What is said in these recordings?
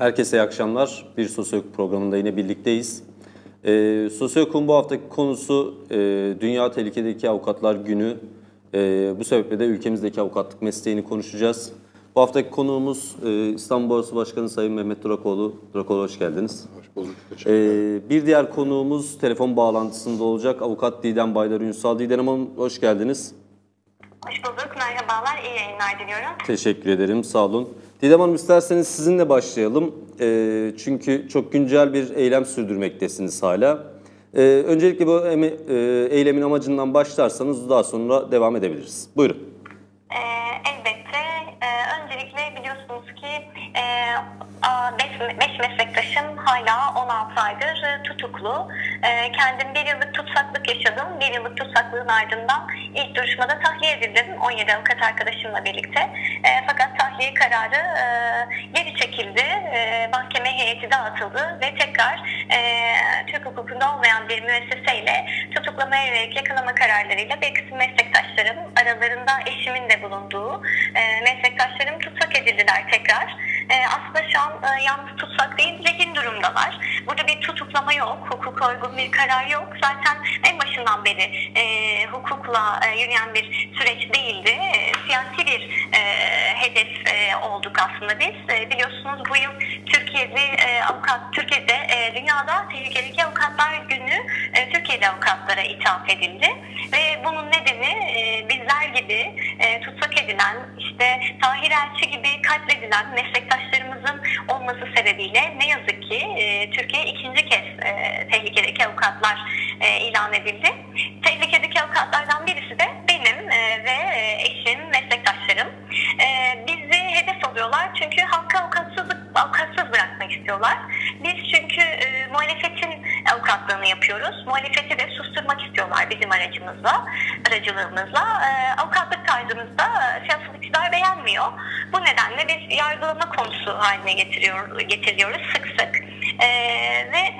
Herkese iyi akşamlar. Bir Sosyokul programında yine birlikteyiz. E, Sosyokul'un bu haftaki konusu e, Dünya Tehlikedeki Avukatlar Günü. E, bu sebeple de ülkemizdeki avukatlık mesleğini konuşacağız. Bu haftaki konuğumuz e, İstanbul Borsası Başkanı Sayın Mehmet Durakoğlu. Durakoğlu hoş geldiniz. Hoş bulduk. E, bir diğer konuğumuz telefon bağlantısında olacak Avukat Didem Baydar Ünsal. Didem Hanım hoş geldiniz. Hoş bulduk. Merhabalar. İyi yayınlar diliyorum. Teşekkür ederim. Sağ olun. Didem Hanım isterseniz sizinle başlayalım. E, çünkü çok güncel bir eylem sürdürmektesiniz hala. E, öncelikle bu e, eylemin amacından başlarsanız daha sonra devam edebiliriz. Buyurun. 5 meslektaşım hala 16 aydır e, tutuklu. E, kendim bir yıllık tutsaklık yaşadım. Bir yıllık tutsaklığın ardından ilk duruşmada tahliye edildim 17 avukat arkadaşımla birlikte. E, fakat tahliye kararı geri çekildi. Mahkeme heyeti dağıtıldı ve tekrar Türk hukukunda olmayan bir müesseseyle tutuklamaya yönelik yakalama kararlarıyla bir kısım meslektaşlarım aralarında eşimin de bulunduğu meslektaşlarım tutsak edildiler tekrar. E, aslında şu an e, yalnız tutsak değil rehin durumdalar. Burada bir tutuklama yok, hukuka uygun bir karar yok. Zaten en başından beri e, hukukla e, yürüyen bir süreç değildi. E, siyasi bir e, hedef e, olduk aslında biz. E, biliyorsunuz bu yıl Türkiye'de e, avukat, Türkiye'de e, dünyada tehlikedeki avukatlar günü e, Türkiye'de avukatlara ithaf edildi. Ve bunun nedeni e, bizler gibi e, tutsak edilen, işte Tahir Elçi gibi katledilen meslektaşlarımızın olması sebebiyle ne yazık ki e, Türkiye ikinci kez e, tehlikedeki avukatlar e, ilan edildi. Tehlikedeki avukatlardan birisi de benim e, ve e, eşim, meslektaşlarım. E, bizi hedef alıyorlar çünkü halka avukatsızlık, avukatsız bırakmak istiyorlar. Biz çünkü e, muhalefetin avukatlığını yapıyoruz. Muhalefeti de susturmak istiyorlar bizim aracımızla, aracılığımızla. E, avukatlık e, siyasal iktidar beğenmiyor. Bu nedenle biz yargılama konusu haline getiriyor, getiriyoruz sık sık. E, ve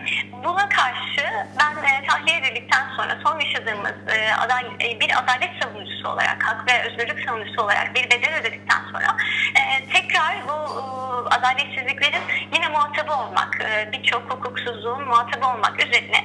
buna karşı ben e, tahliye edildikten sonra son yaşadığımız e, adal, e, bir adalet savunucusu olarak, hak ve özgürlük savunucusu olarak bir bedel ödedikten sonra e, tekrar bu e, adaletsizliklerin yine muhatabı olmak, e, birçok hukuksuzluğun muhatabı olmak üzerine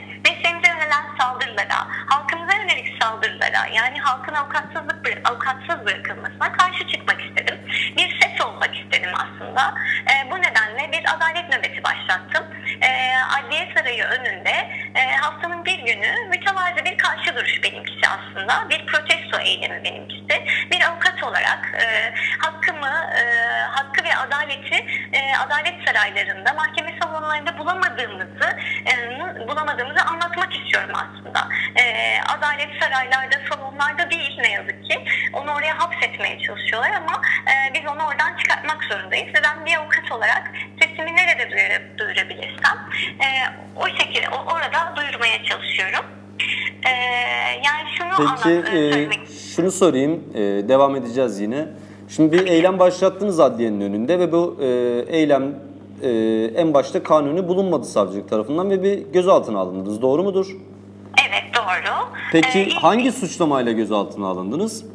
yönelen saldırılara, halkımıza yönelik saldırılara, yani halkın avukatsızlık avukatsız bırakılmasına karşı çıkmak istedim. Bir olmak istedim aslında. E, bu nedenle bir adalet nöbeti başlattım. E, Adliye Sarayı önünde e, haftanın bir günü mütevazı bir karşı duruş benimkisi aslında. Bir protesto eylemi benimkisi. Bir avukat olarak e, hakkımı, e, hakkı ve adaleti e, adalet saraylarında, mahkeme salonlarında bulamadığımızı e, bulamadığımızı anlatmak istiyorum aslında. E, adalet saraylarda, salonlarda değil ne yazık ki. Onu oraya hapsetmeye çalışıyorlar ama e, biz onu oradan çıkartmak zorundayız. Ve ben bir avukat olarak sesimi nerede duyur, duyurabilirsem e, o şekilde o, orada duyurmaya çalışıyorum. E, yani şunu Peki anlat, e, şunu sorayım, e, devam edeceğiz yine. Şimdi bir eylem başlattınız adliyenin önünde ve bu e, eylem e, en başta kanuni bulunmadı savcılık tarafından ve bir gözaltına alındınız. Doğru mudur? Evet doğru. Peki E, ilk- hangi suçlamayla gözaltına alındınız?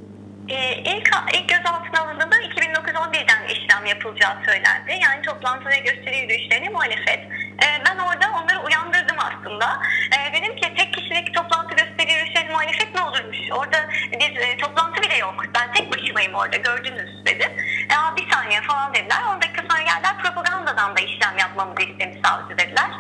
Ee, ilk, ilk gözaltına alındığında 2009-11'den işlem yapılacağı söylendi. Yani toplantı ve gösteri yürüyüşlerine muhalefet. Ee, ben orada onları uyandırdım aslında. Ee, dedim ki tek kişilik toplantı gösteri yürüyüşlerine muhalefet ne olurmuş? Orada bir e, toplantı bile yok. Ben tek başımayım orada gördünüz dedim. Ya bir saniye falan dediler. 10 dakika sonra geldiler propagandadan da işlem yapmamızı istemiş savcı dediler.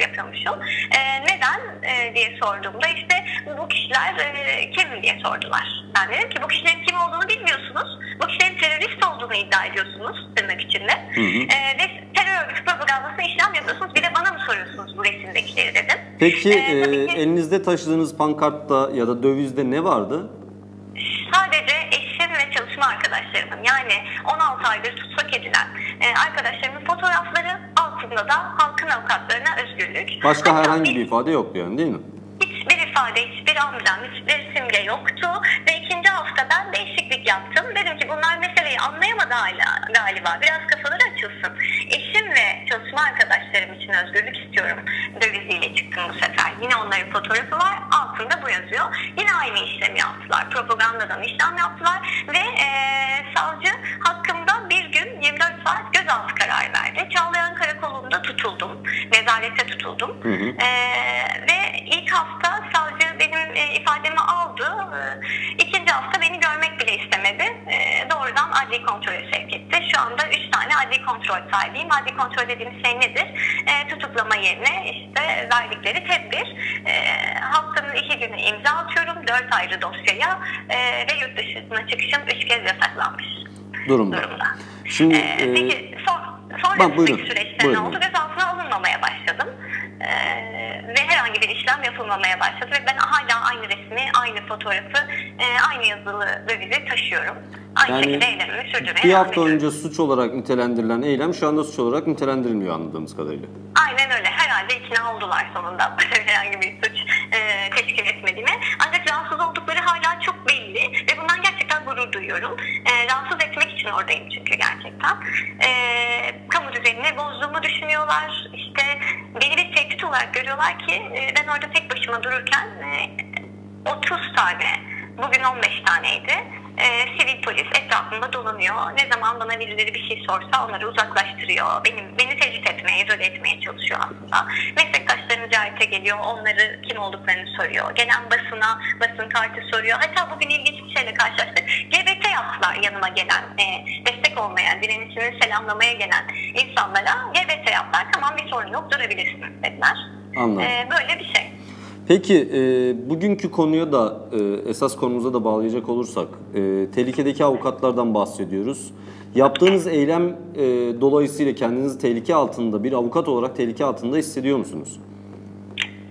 Yapıyormuşum. Ee, neden e, diye sorduğumda işte bu kişiler e, kim diye sordular. Ben dedim ki bu kişilerin kim olduğunu bilmiyorsunuz. Bu kişilerin terörist olduğunu iddia ediyorsunuz demek için de. Ee, ve terör örgütü propagandasına işlem yapıyorsunuz. Bir de bana mı soruyorsunuz bu resimdekileri dedim. Peki Ee, e, tabii ki- elinizde taşıdığınız pankartta ya da dövizde ne vardı? sadece eşim ve çalışma arkadaşlarımın yani 16 aydır tutsak edilen e, arkadaşlarımın fotoğrafları altında da halkın avukatlarına özgürlük. Başka Hatta herhangi bir- ifade yoktu yani değil mi? Hiçbir ifade, hiçbir amblem, hiçbir simge yoktu. Ve ikinci hafta ben değişiklik yaptım. Dedim ki bunlar meseleyi anlayamadı hala galiba. Biraz kafaları açılsın. Eşim ve çalışma arkadaşlarım için özgürlük istiyorum. Döviziyle çıktım bu sefer. Yine onların fotoğrafı var. Altında bu yazıyor. Yine aynı işlemi yaptılar. Propagandadan işlem yaptılar. Ve eee savcı hakkımda bir gün 24 saat gözaltı kararı sonunda tutuldum. Nezarete tutuldum. Hı hı. E, ve ilk hafta savcı benim e, ifademi aldı. E, ikinci hafta beni görmek bile istemedi. E, doğrudan adli kontrole sevk etti. Şu anda üç tane adli kontrol sahibiyim. Adli kontrol dediğimiz şey nedir? E, tutuklama yerine işte verdikleri tedbir. E, haftanın iki günü imza atıyorum. Dört ayrı dosyaya e, ve yurt dışına çıkışım üç kez yasaklanmış durumda. durumda. Şimdi, ee, peki, e... son, sonrasındaki buyurun, süreçte buyurun. ne oldu? Gözaltına alınmamaya başladım. Ee, ve herhangi bir işlem yapılmamaya başladı ve ben hala aynı resmi, aynı fotoğrafı, e, aynı yazılı dövizi taşıyorum. Aynı Yani şekilde eylemimi sürdürmeye Bir hafta ediyorum. önce suç olarak nitelendirilen eylem şu anda suç olarak nitelendirilmiyor anladığımız kadarıyla. Aynen öyle. Herhalde ikna oldular sonunda herhangi bir suç e, teşkil etmediğime. Ancak rahatsız oldukları hala çok belli ve bundan gerçekten gurur duyuyorum. E, rahatsız etmek için oradayım çünkü gerçekten. E, kamu düzenini bozduğumu düşünüyorlar. İşte beni bir tehdit olarak görüyorlar ki e, ben orada tek başıma dururken e, 30 tane, bugün 15 taneydi. E, sivil polis etrafımda dolanıyor. Ne zaman bana birileri bir şey sorsa onları uzaklaştırıyor. Benim beni tecrit etmeye, izole etmeye çalışıyor aslında. Meslektaşlarım ziyarete geliyor. Onları kim olduklarını soruyor. Gelen basına basın kartı soruyor. Hatta bugün ilginç bir şeyle karşılaştık. GBT yaptılar yanıma gelen, e, destek olmaya, direnişini selamlamaya gelen insanlara. GBT yaptılar. Tamam bir sorun yok durabilirsiniz dediler. Anladım. E, böyle bir şey. Peki e, bugünkü konuya da e, esas konumuza da bağlayacak olursak e, tehlikedeki avukatlardan bahsediyoruz. Yaptığınız eylem e, dolayısıyla kendinizi tehlike altında bir avukat olarak tehlike altında hissediyor musunuz?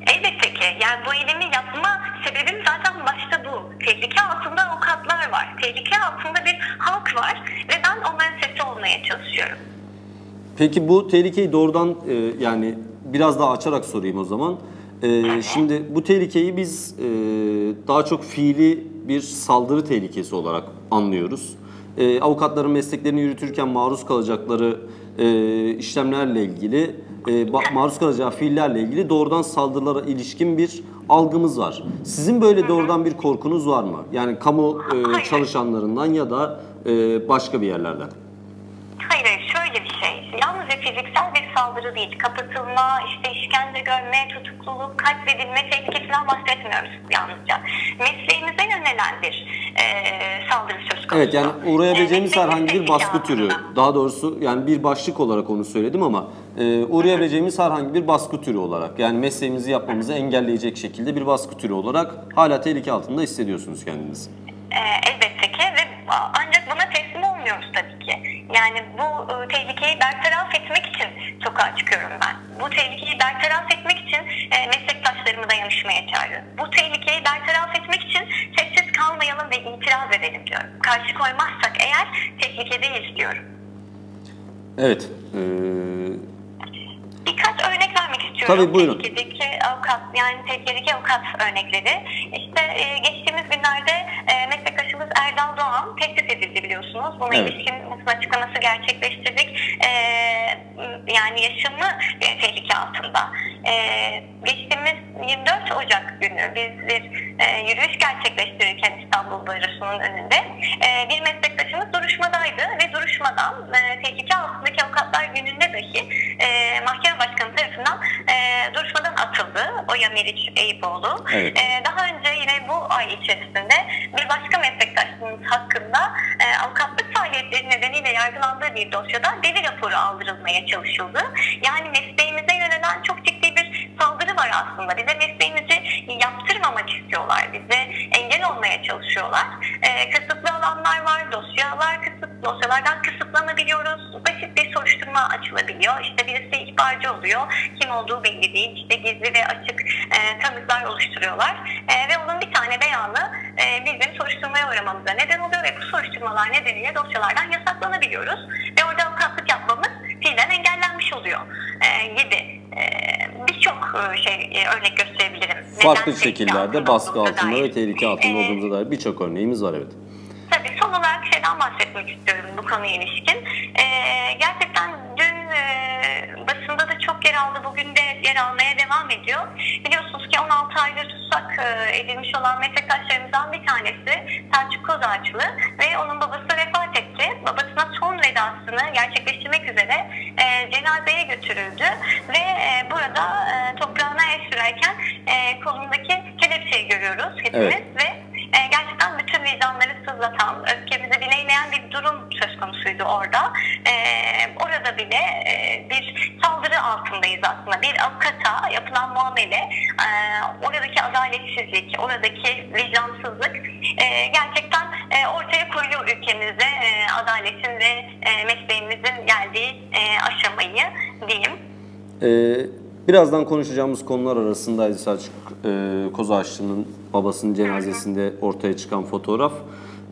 Elbette ki. Yani bu eylemi yapma sebebim zaten başta bu. Tehlike altında avukatlar var. Tehlike altında bir halk var ve ben onların sesi olmaya çalışıyorum. Peki bu tehlikeyi doğrudan e, yani biraz daha açarak sorayım o zaman. E, şimdi bu tehlikeyi biz e, daha çok fiili bir saldırı tehlikesi olarak anlıyoruz. E, avukatların mesleklerini yürütürken maruz kalacakları e, işlemlerle ilgili, e, maruz kalacağı fiillerle ilgili doğrudan saldırılara ilişkin bir algımız var. Sizin böyle doğrudan bir korkunuz var mı? Yani kamu e, çalışanlarından ya da e, başka bir yerlerden. Hayır hayır şöyle bir şey. Yalnızca fiziksel bir saldırı değil. Kapatılma, işte işkence görme, tutukluluk, katledilme tehlikesinden bahsetmiyoruz yalnızca. Mesleğimize yönelen bir e, saldırı söz konusu. Evet yani uğrayabileceğimiz E, herhangi bir baskı tehlike türü. Daha doğrusu yani bir başlık olarak onu söyledim ama e, uğrayabileceğimiz herhangi bir baskı türü olarak yani mesleğimizi yapmamızı engelleyecek şekilde bir baskı türü olarak hala tehlike altında hissediyorsunuz kendinizi. E, elbette ki ve ancak buna teslim olmuyoruz tabii ki. Yani bu e, tehlikeyi bertaraf etmek için sokağa çıkıyorum ben. Bu tehlikeyi bertaraf etmek için e, meslektaşlarımı dayanışmaya çağırıyorum. Bu tehlikeyi bertaraf etmek için sessiz kalmayalım ve itiraz edelim diyorum. Karşı koymazsak eğer tehlikedeyiz diyorum. Evet. e, Birkaç örnek vermek istiyorum. Tabii, buyurun. Tehlikedeki avukat, yani tehlikedeki avukat örnekleri. İşte e, geçtiğimiz günlerde e, meslektaşımız Erdal Doğan tehdit edildi biliyorsunuz. Buna Evet. ilişkin basın açıklaması gerçekleştirdik. E, yani yaşamı e, tehlike altında. E, geçtiğimiz 24 Ocak günü biz bir e, yürüyüş gerçekleştirirken İstanbul Barosu'nun önünde e, bir meslektaşımız duruşmadaydı ve duruşmadan e, tehlike altındaki avukatlar gününde dahi e, mahkeme başkanı tarafından e, duruşmadan atıldı. Oya Meriç Eyüpoğlu. Evet. E, daha önce yine bu ay içerisinde bir başka meslektaşımız hakkında e, avukatlık faaliyetleri nedeniyle yargılandığı bir dosyada deli raporu aldırılmaya çalışıldı. Yani mesleğimize yönelen çok ciddi saldırı var aslında. Bize mesleğimizi yaptırmamak istiyorlar. Bize engel olmaya çalışıyorlar. E, kısıtlı alanlar var, dosyalar kısıt, dosyalardan kısıtlanabiliyoruz. Basit bir soruşturma açılabiliyor. İşte birisi ihbarcı oluyor. Kim olduğu belli değil. İşte gizli ve açık e, tanıklar oluşturuyorlar. E, ve onun bir tane beyanı e, bizim soruşturmaya uğramamıza neden oluyor ve bu soruşturmalar nedeniyle dosyalardan yasaklanabiliyoruz. Ve orada avukatlık yapmamız fiilen engellenmiş oluyor e, gibi. E, Birçok e, şey e, örnek gösterebilirim. Farklı şekillerde baskı altında dair. ve tehlike altında olduğumuza dair birçok örneğimiz var evet. Tabii son olarak şeyden bahsetmek istiyorum bu konuya ilişkin. Aldı, bugün de yer almaya devam ediyor. Biliyorsunuz ki 16 aydır tutsak e, edilmiş olan meslektaşlarımızdan bir tanesi Selçuk Kozağaçlı ve onun babası vefat etti. Babasına son vedasını gerçekleştirmek üzere e, cenazeye götürüldü ve e, burada e, toprağına el sürerken e, kolundaki kelepçeyi görüyoruz hepimiz Evet. ve e, gerçekten bütün vicdanları sızlatan, öfkemizi bileyleyen bir durum söz gördü orada. E, orada bile e, bir saldırı altındayız aslında. Bir avukata yapılan muamele, e, oradaki adaletsizlik, oradaki vicdansızlık e, gerçekten e, ortaya koyuyor ülkemizde e, adaletin ve e, mesleğimizin geldiği e, aşamayı diyeyim. Ee, birazdan konuşacağımız konular arasındaydı Selçuk e, Kozağaçlı'nın babasının cenazesinde ortaya çıkan fotoğraf.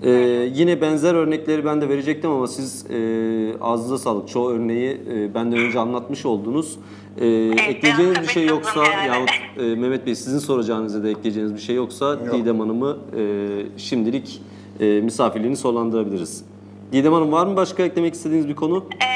Ee, yine benzer örnekleri ben de verecektim ama siz e, ağzınıza sağlık. Çoğu örneği e, benden önce anlatmış oldunuz. Ee, ekleyeceğiniz bir şey yoksa yani. yahut e, Mehmet Bey sizin soracağınızda da ekleyeceğiniz bir şey yoksa Didem Hanım'ı e, şimdilik e, misafirliğini sonlandırabiliriz. Didem Hanım var mı başka eklemek istediğiniz bir konu? Ee,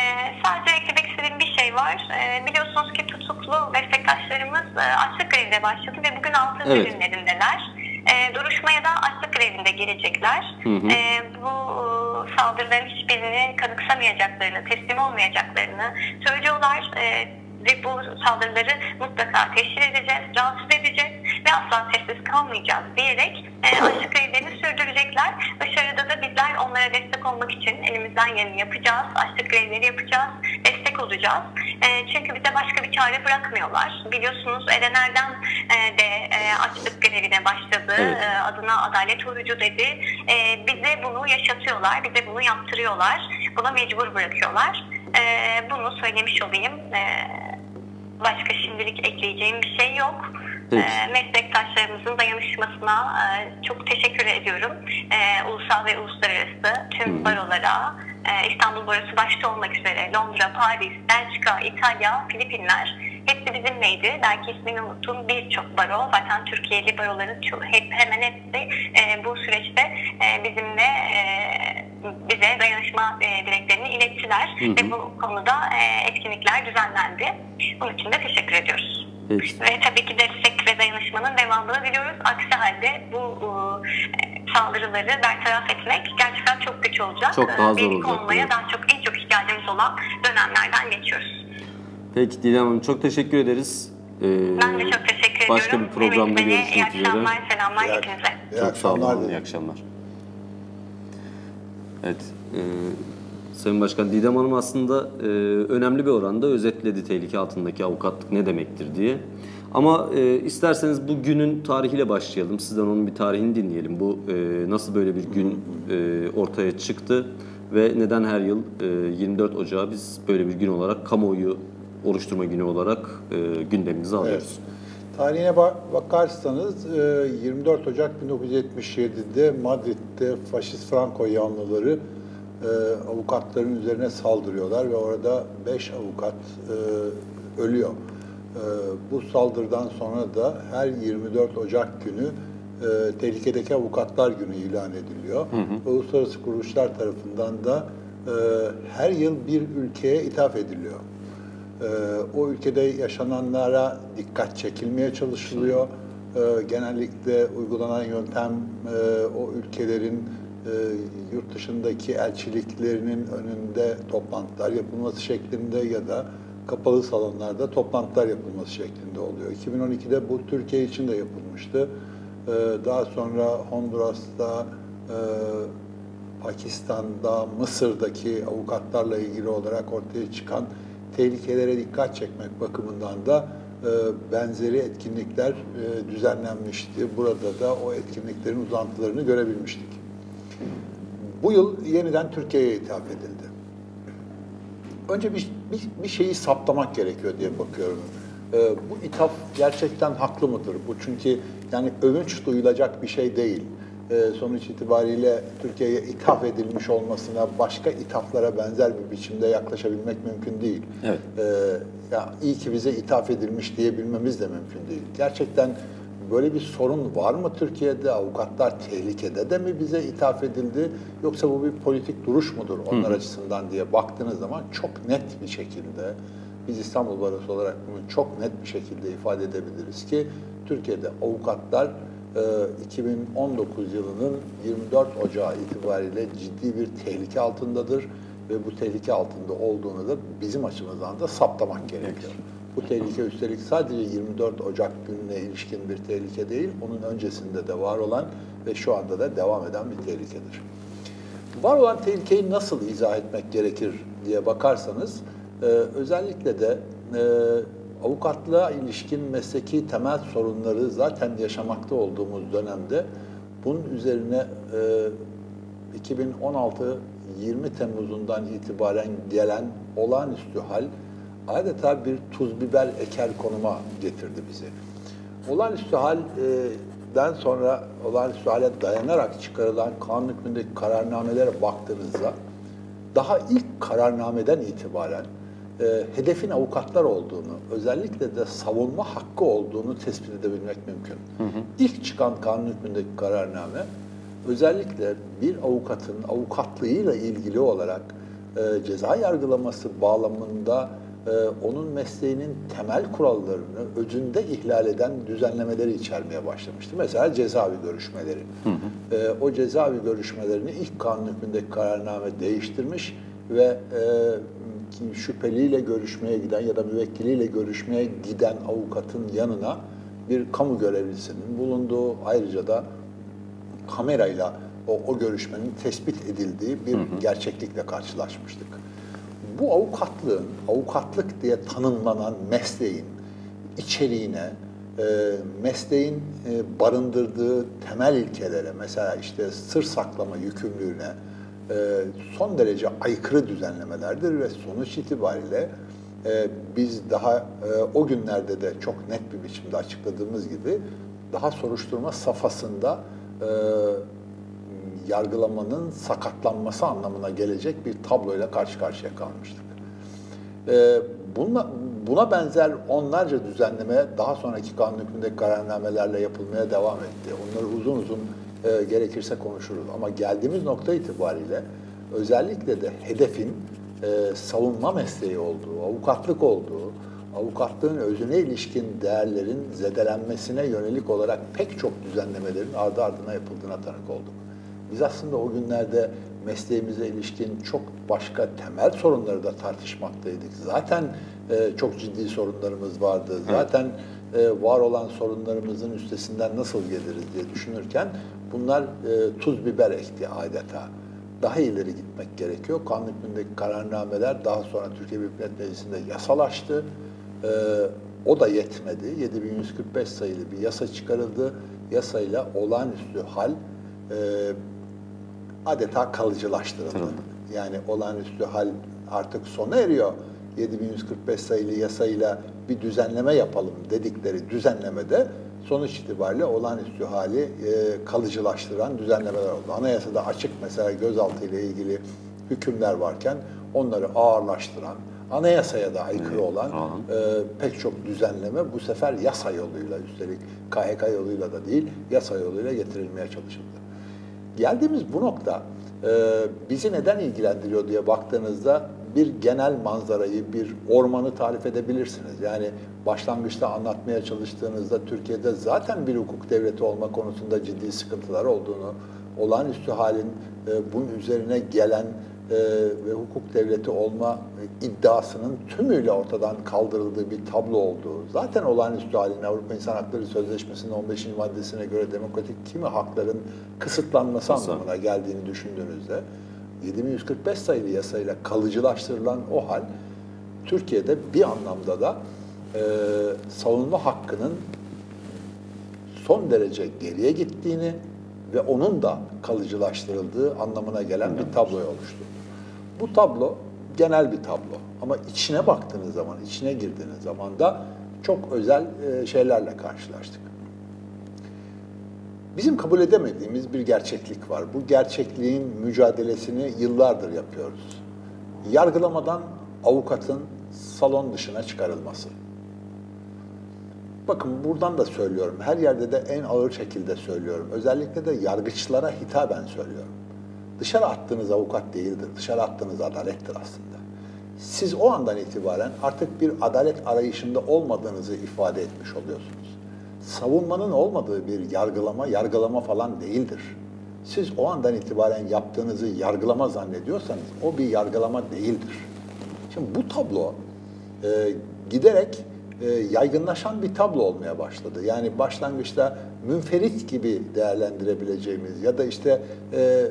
sadece eklemek istediğim bir şey var. Ee, biliyorsunuz ki tutuklu meslektaşlarımız e, açlık grevine başladı ve bugün altın Evet. günlerindeler. Ee, duruşmaya da açlık grevinde gelecekler. Ee, bu e, saldırıların hiçbirini kanıksamayacaklarını, teslim olmayacaklarını söylüyorlar. Ee, ve bu saldırıları mutlaka teşhir edeceğiz, rahatsız edeceğiz ve asla sessiz kalmayacağız diyerek e, açlık grevlerini sürdürecekler. Dışarıda da bizler onlara destek olmak için elimizden geleni yapacağız. Açlık grevleri yapacağız, olacağız. E, çünkü bize başka bir çare bırakmıyorlar. Biliyorsunuz Eren Erdem e, de e, açlık grevine başladı. Evet. E, adına adalet orucu dedi. E, bize bunu yaşatıyorlar, bize bunu yaptırıyorlar. Buna mecbur bırakıyorlar. E, bunu söylemiş olayım. E, başka şimdilik ekleyeceğim bir şey yok. Peki. E, meslektaşlarımızın dayanışmasına e, çok teşekkür ediyorum. E, ulusal ve uluslararası tüm barolara, İstanbul Barosu başta olmak üzere Londra, Paris, Belçika, İtalya, Filipinler hepsi bizimleydi. Belki ismini unuttum birçok baro. Zaten Türkiye'li baroların hep, hemen hepsi e, bu süreçte e, bizimle e, bize dayanışma e, dileklerini ilettiler. Ve bu konuda e, etkinlikler düzenlendi. Bunun için de teşekkür ediyoruz. Peki. Ve tabii ki destek ve dayanışmanın devamını diliyoruz. Aksi halde bu e, saldırıları bertaraf etmek gerçekten çok güç olacak. Çok daha zor olacak, olmaya evet. daha çok en çok ihtiyacımız olan dönemlerden geçiyoruz. Peki Didem Hanım çok teşekkür ederiz. Ee, Ben de çok teşekkür Başka ediyorum. bir programda Bey'e görüşmek İyi üzere. akşamlar, selamlar İyi hepinize. İyi Çok sağ olun. İyi akşamlar. Evet. E, Sayın Başkan Didem Hanım aslında e, önemli bir oranda özetledi tehlike altındaki avukatlık ne demektir diye. Ama e, isterseniz bu günün tarihiyle başlayalım. Sizden onun bir tarihini dinleyelim. Bu e, nasıl böyle bir gün e, ortaya çıktı ve neden her yıl e, 24 Ocağı biz böyle bir gün olarak kamuoyu oluşturma günü olarak e, gündemimize alıyoruz. Tarihine ba- bakarsanız e, 24 Ocak 1977'de Madrid'de faşist Franco yanlıları e, avukatların üzerine saldırıyorlar ve orada 5 avukat e, ölüyor. E, Bu saldırıdan sonra da her 24 Ocak günü e, tehlikedeki avukatlar günü ilan ediliyor. Ve Uluslararası kuruluşlar tarafından da e, her yıl bir ülkeye ithaf ediliyor. Ee, o ülkede yaşananlara dikkat çekilmeye çalışılıyor. Ee, genellikle uygulanan yöntem e, o ülkelerin e, yurt dışındaki elçiliklerinin önünde toplantılar yapılması şeklinde ya da kapalı salonlarda toplantılar yapılması şeklinde oluyor. 2012'de bu Türkiye için de yapılmıştı. Ee, daha sonra Honduras'ta, e, Pakistan'da, Mısır'daki avukatlarla ilgili olarak ortaya çıkan tehlikelere dikkat çekmek bakımından da e, benzeri etkinlikler e, düzenlenmişti. Burada da o etkinliklerin uzantılarını görebilmiştik. Bu yıl yeniden Türkiye'ye ithaf edildi. Önce bir, bir, bir şeyi saptamak gerekiyor diye bakıyorum. Ee, bu ithaf gerçekten haklı mıdır? Bu çünkü yani övünç duyulacak bir şey değil. Ee, sonuç itibariyle Türkiye'ye ithaf edilmiş olmasına başka ithaflara benzer bir biçimde yaklaşabilmek mümkün değil. Evet. Ee, ya iyi ki bize ithaf edilmiş diyebilmemiz de mümkün değil. Gerçekten böyle bir sorun var mı Türkiye'de? Avukatlar tehlikede de mi bize ithaf edildi? Yoksa bu bir politik duruş mudur onlar açısından diye baktığınız zaman çok net bir şekilde biz İstanbul Barosu olarak bunu çok net bir şekilde ifade edebiliriz ki Türkiye'de avukatlar e, 2019 yılının 24 Ocağı itibariyle ciddi bir tehlike altındadır ve bu tehlike altında olduğunu da bizim açımızdan da saptamak gerekiyor. Bu tehlike üstelik sadece 24 Ocak gününe ilişkin bir tehlike değil, onun öncesinde de var olan ve şu anda da devam eden bir tehlikedir. Var olan tehlikeyi nasıl izah etmek gerekir diye bakarsanız e, özellikle de e, avukatlığa ilişkin mesleki temel sorunları zaten yaşamakta olduğumuz dönemde bunun üzerine e, 2016 20 Temmuz'undan itibaren gelen olağanüstü hal adeta bir tuz biber eker konuma getirdi bizi. Olağanüstü halden sonra olağanüstü hale dayanarak çıkarılan kanun hükmündeki kararnamelere baktığınızda daha ilk kararnameden itibaren e, hedefin avukatlar olduğunu, özellikle de savunma hakkı olduğunu tespit edebilmek mümkün. İlk çıkan kanun hükmündeki kararname özellikle bir avukatın avukatlığıyla ilgili olarak e, ceza yargılaması bağlamında e, onun mesleğinin temel kurallarını özünde ihlal eden düzenlemeleri içermeye başlamıştı. Mesela cezaevi görüşmeleri. E, o cezaevi görüşmelerini ilk kanun hükmündeki kararname değiştirmiş ve e, şüpheliyle görüşmeye giden ya da müvekkiliyle görüşmeye giden avukatın yanına bir kamu görevlisinin bulunduğu ayrıca da kamerayla o, o görüşmenin tespit edildiği bir gerçeklikle karşılaşmıştık. Bu avukatlığın, avukatlık diye tanımlanan mesleğin içeriğine, e, mesleğin e, barındırdığı temel ilkelere, mesela işte sır saklama yükümlülüğüne e, son derece aykırı düzenlemelerdir ve sonuç itibariyle e, biz daha e, o günlerde de çok net bir biçimde açıkladığımız gibi daha soruşturma safhasında e, yargılamanın sakatlanması anlamına gelecek bir tabloyla karşı karşıya kalmıştık. E, buna, buna benzer onlarca düzenleme daha sonraki kanun hükmündeki kararnamelerle yapılmaya devam etti. Onları uzun uzun e, gerekirse konuşuruz. Ama geldiğimiz nokta itibariyle özellikle de hedefin e, savunma mesleği olduğu, avukatlık olduğu, avukatlığın özüne ilişkin değerlerin zedelenmesine yönelik olarak pek çok düzenlemelerin ardı ardına yapıldığına tanık olduk. Biz aslında o günlerde mesleğimize ilişkin çok başka temel sorunları da tartışmaktaydık. Zaten e, çok ciddi sorunlarımız vardı. Zaten e, var olan sorunlarımızın üstesinden nasıl geliriz diye düşünürken bunlar e, tuz biber ekti adeta. Daha ileri gitmek gerekiyor. Kanun hükmündeki kararnameler daha sonra Türkiye Büyük Millet Meclisi'nde yasalaştı. E, o da yetmedi. 7145 sayılı bir yasa çıkarıldı. Yasayla olağanüstü hal e, adeta kalıcılaştırıldı. Yani olağanüstü hal artık sona eriyor. 7145 sayılı yasayla bir düzenleme yapalım dedikleri düzenlemede sonuç itibariyle olağanüstü hali e, kalıcılaştıran düzenlemeler oldu. Anayasada açık mesela gözaltı ile ilgili hükümler varken onları ağırlaştıran, anayasaya da aykırı olan e, pek çok düzenleme bu sefer yasa yoluyla üstelik KHK yoluyla da değil yasa yoluyla getirilmeye çalışıldı. Geldiğimiz bu nokta e, bizi neden ilgilendiriyor diye baktığınızda bir genel manzarayı, bir ormanı tarif edebilirsiniz. Yani başlangıçta anlatmaya çalıştığınızda Türkiye'de zaten bir hukuk devleti olma konusunda ciddi sıkıntılar olduğunu, olağanüstü halin e, bunun üzerine gelen e, ve hukuk devleti olma iddiasının tümüyle ortadan kaldırıldığı bir tablo olduğu, zaten olağanüstü halin Avrupa İnsan Hakları Sözleşmesi'nin 15. maddesine göre demokratik kimi hakların kısıtlanması Nasıl? anlamına geldiğini düşündüğünüzde 7145 sayılı yasayla kalıcılaştırılan o hal Türkiye'de bir anlamda da e, savunma hakkının son derece geriye gittiğini ve onun da kalıcılaştırıldığı anlamına gelen bir tabloyu oluşturdu. Bu tablo genel bir tablo ama içine baktığınız zaman, içine girdiğiniz zaman da çok özel e, şeylerle karşılaştık. Bizim kabul edemediğimiz bir gerçeklik var. Bu gerçekliğin mücadelesini yıllardır yapıyoruz. Yargılamadan avukatın salon dışına çıkarılması. Bakın buradan da söylüyorum. Her yerde de en ağır şekilde söylüyorum. Özellikle de yargıçlara hitaben söylüyorum. Dışarı attığınız avukat değildir. Dışarı attığınız adalettir aslında. Siz o andan itibaren artık bir adalet arayışında olmadığınızı ifade etmiş oluyorsunuz. Savunmanın olmadığı bir yargılama, yargılama falan değildir. Siz o andan itibaren yaptığınızı yargılama zannediyorsanız o bir yargılama değildir. Şimdi bu tablo e, giderek e, yaygınlaşan bir tablo olmaya başladı. Yani başlangıçta münferit gibi değerlendirebileceğimiz ya da işte e,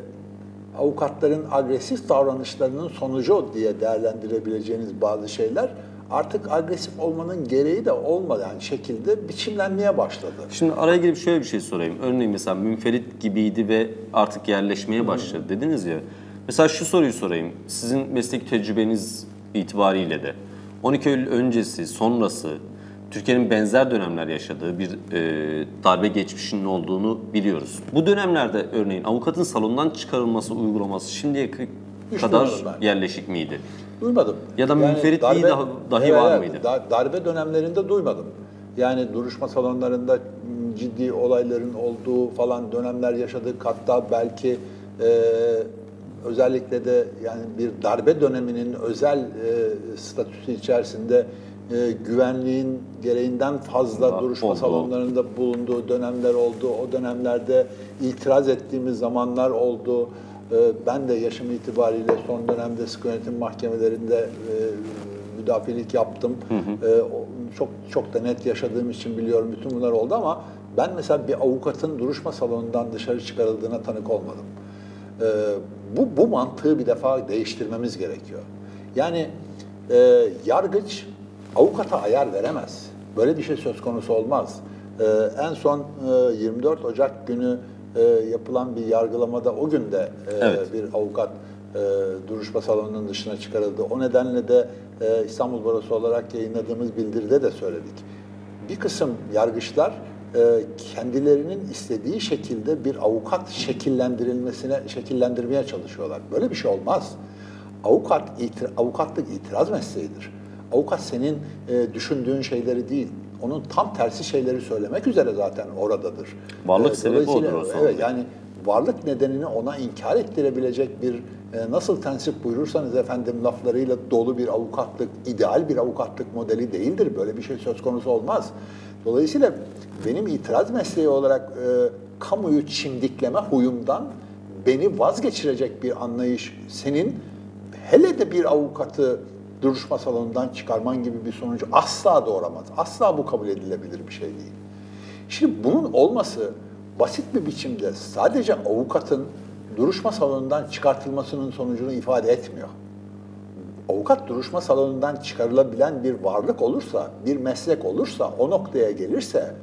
avukatların agresif davranışlarının sonucu diye değerlendirebileceğiniz bazı şeyler artık agresif olmanın gereği de olmayan şekilde biçimlenmeye başladı. Şimdi araya girip şöyle bir şey sorayım. Örneğin mesela münferit gibiydi ve artık yerleşmeye başladı dediniz ya. Mesela şu soruyu sorayım. Sizin meslek tecrübeniz itibariyle de 12 Eylül öncesi, sonrası Türkiye'nin benzer dönemler yaşadığı bir e, darbe geçmişinin olduğunu biliyoruz. Bu dönemlerde örneğin avukatın salondan çıkarılması uygulaması şimdiye kadar yerleşik miydi? Duymadım. Ya da münferitliği daha- dahi var mıydı? da- darbe dönemlerinde duymadım. Yani duruşma salonlarında ciddi olayların olduğu falan dönemler yaşadık. Hatta belki e, özellikle de yani bir darbe döneminin özel e, statüsü içerisinde e, güvenliğin gereğinden fazla Var, duruşma oldu. salonlarında bulunduğu dönemler oldu. O dönemlerde itiraz ettiğimiz zamanlar oldu. Ee, Ben de yaşım itibariyle son dönemde sıkı yönetim mahkemelerinde e, müdafilik yaptım. Ee, o- Çok çok da net yaşadığım için biliyorum bütün bunlar oldu ama ben mesela bir avukatın duruşma salonundan dışarı çıkarıldığına tanık olmadım. Ee, bu, bu mantığı bir defa değiştirmemiz gerekiyor. Yani e, yargıç avukata ayar veremez. Böyle bir şey söz konusu olmaz. Ee, en son e, 24 Ocak günü e, yapılan bir yargılamada o gün de e, Evet. bir avukat e, duruşma salonunun dışına çıkarıldı. O nedenle de e, İstanbul Barosu olarak yayınladığımız bildiride de söyledik. Bir kısım yargıçlar e, kendilerinin istediği şekilde bir avukat şekillendirilmesine şekillendirmeye çalışıyorlar. Böyle bir şey olmaz. Avukat itir- avukatlık itiraz mesleğidir. Avukat senin e, düşündüğün şeyleri değil, onun tam tersi şeyleri söylemek üzere zaten oradadır. Varlık E, sebebi odur o Evet, salonda. yani varlık nedenini ona inkar ettirebilecek bir e, nasıl tensip buyurursanız efendim laflarıyla dolu bir avukatlık, ideal bir avukatlık modeli değildir. Böyle bir şey söz konusu olmaz. Dolayısıyla benim itiraz mesleği olarak e, kamuyu çimdikleme huyumdan beni vazgeçirecek bir anlayış senin hele de bir avukatı duruşma salonundan çıkarman gibi bir sonucu asla doğuramaz. Asla bu kabul edilebilir bir şey değil. Şimdi bunun olması basit bir biçimde sadece avukatın duruşma salonundan çıkartılmasının sonucunu ifade etmiyor. Avukat duruşma salonundan çıkarılabilen bir varlık olursa, bir meslek olursa, o noktaya gelirse,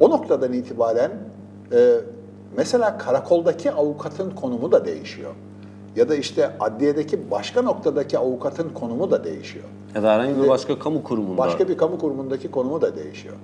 o noktadan itibaren e, mesela karakoldaki avukatın konumu da değişiyor. Ya da işte adliyedeki başka noktadaki avukatın konumu da değişiyor. Ya da herhangi bir başka kamu kurumunda. Başka bir kamu kurumundaki konumu da değişiyor.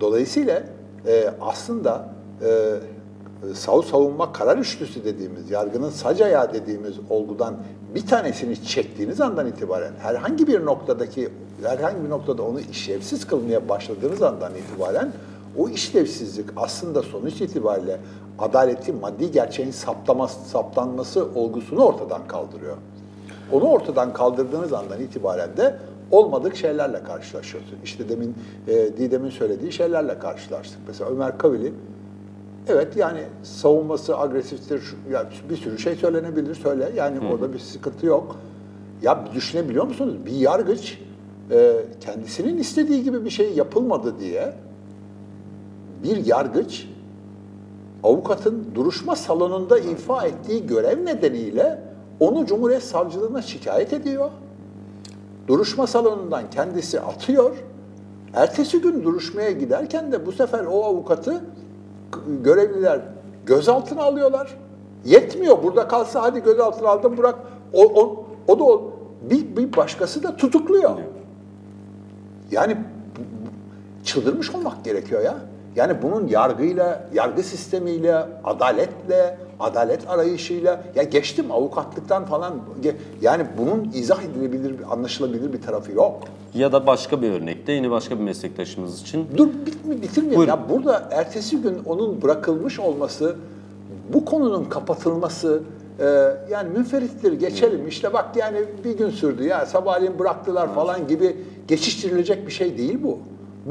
Dolayısıyla e, aslında e, sav savunma karar üçlüsü dediğimiz, yargının sac ayağı dediğimiz olgudan bir tanesini çektiğiniz andan itibaren herhangi bir noktadaki herhangi bir noktada onu işlevsiz kılmaya başladığınız andan itibaren o işlevsizlik aslında sonuç itibariyle adaleti maddi gerçeğin saptaması, saptanması olgusunu ortadan kaldırıyor. Onu ortadan kaldırdığınız andan itibaren de olmadık şeylerle karşılaşıyorsun. İşte demin e, Didem'in söylediği şeylerle karşılaştık. Mesela Ömer Kavili evet yani savunması agresiftir, şu- ya bir sürü şey söylenebilir söyle. Yani orada bir sıkıntı yok. Ya düşünebiliyor musunuz? Bir yargıç e, kendisinin istediği gibi bir şey yapılmadı diye bir yargıç avukatın duruşma salonunda ifa ettiği görev nedeniyle onu Cumhuriyet Savcılığına şikayet ediyor. Duruşma salonundan kendisi atıyor. Ertesi gün duruşmaya giderken de bu sefer o avukatı görevliler gözaltına alıyorlar. Yetmiyor. Burada kalsa hadi gözaltına aldım bırak. O, o, o da o. Bir, bir başkası da tutukluyor. Yani çıldırmış olmak gerekiyor ya. Yani bunun yargıyla, yargı sistemiyle, adaletle, adalet arayışıyla ya geçtim avukatlıktan falan yani bunun izah edilebilir, anlaşılabilir bir tarafı yok. Ya da başka bir örnekte yine başka bir meslektaşımız için Dur bit, bitirmeyeyim. Buyurun. Ya burada ertesi gün onun bırakılmış olması, bu konunun kapatılması, e, yani münferittir geçelim işte bak yani bir gün sürdü ya sabahleyin bıraktılar falan gibi geçiştirilecek bir şey değil bu.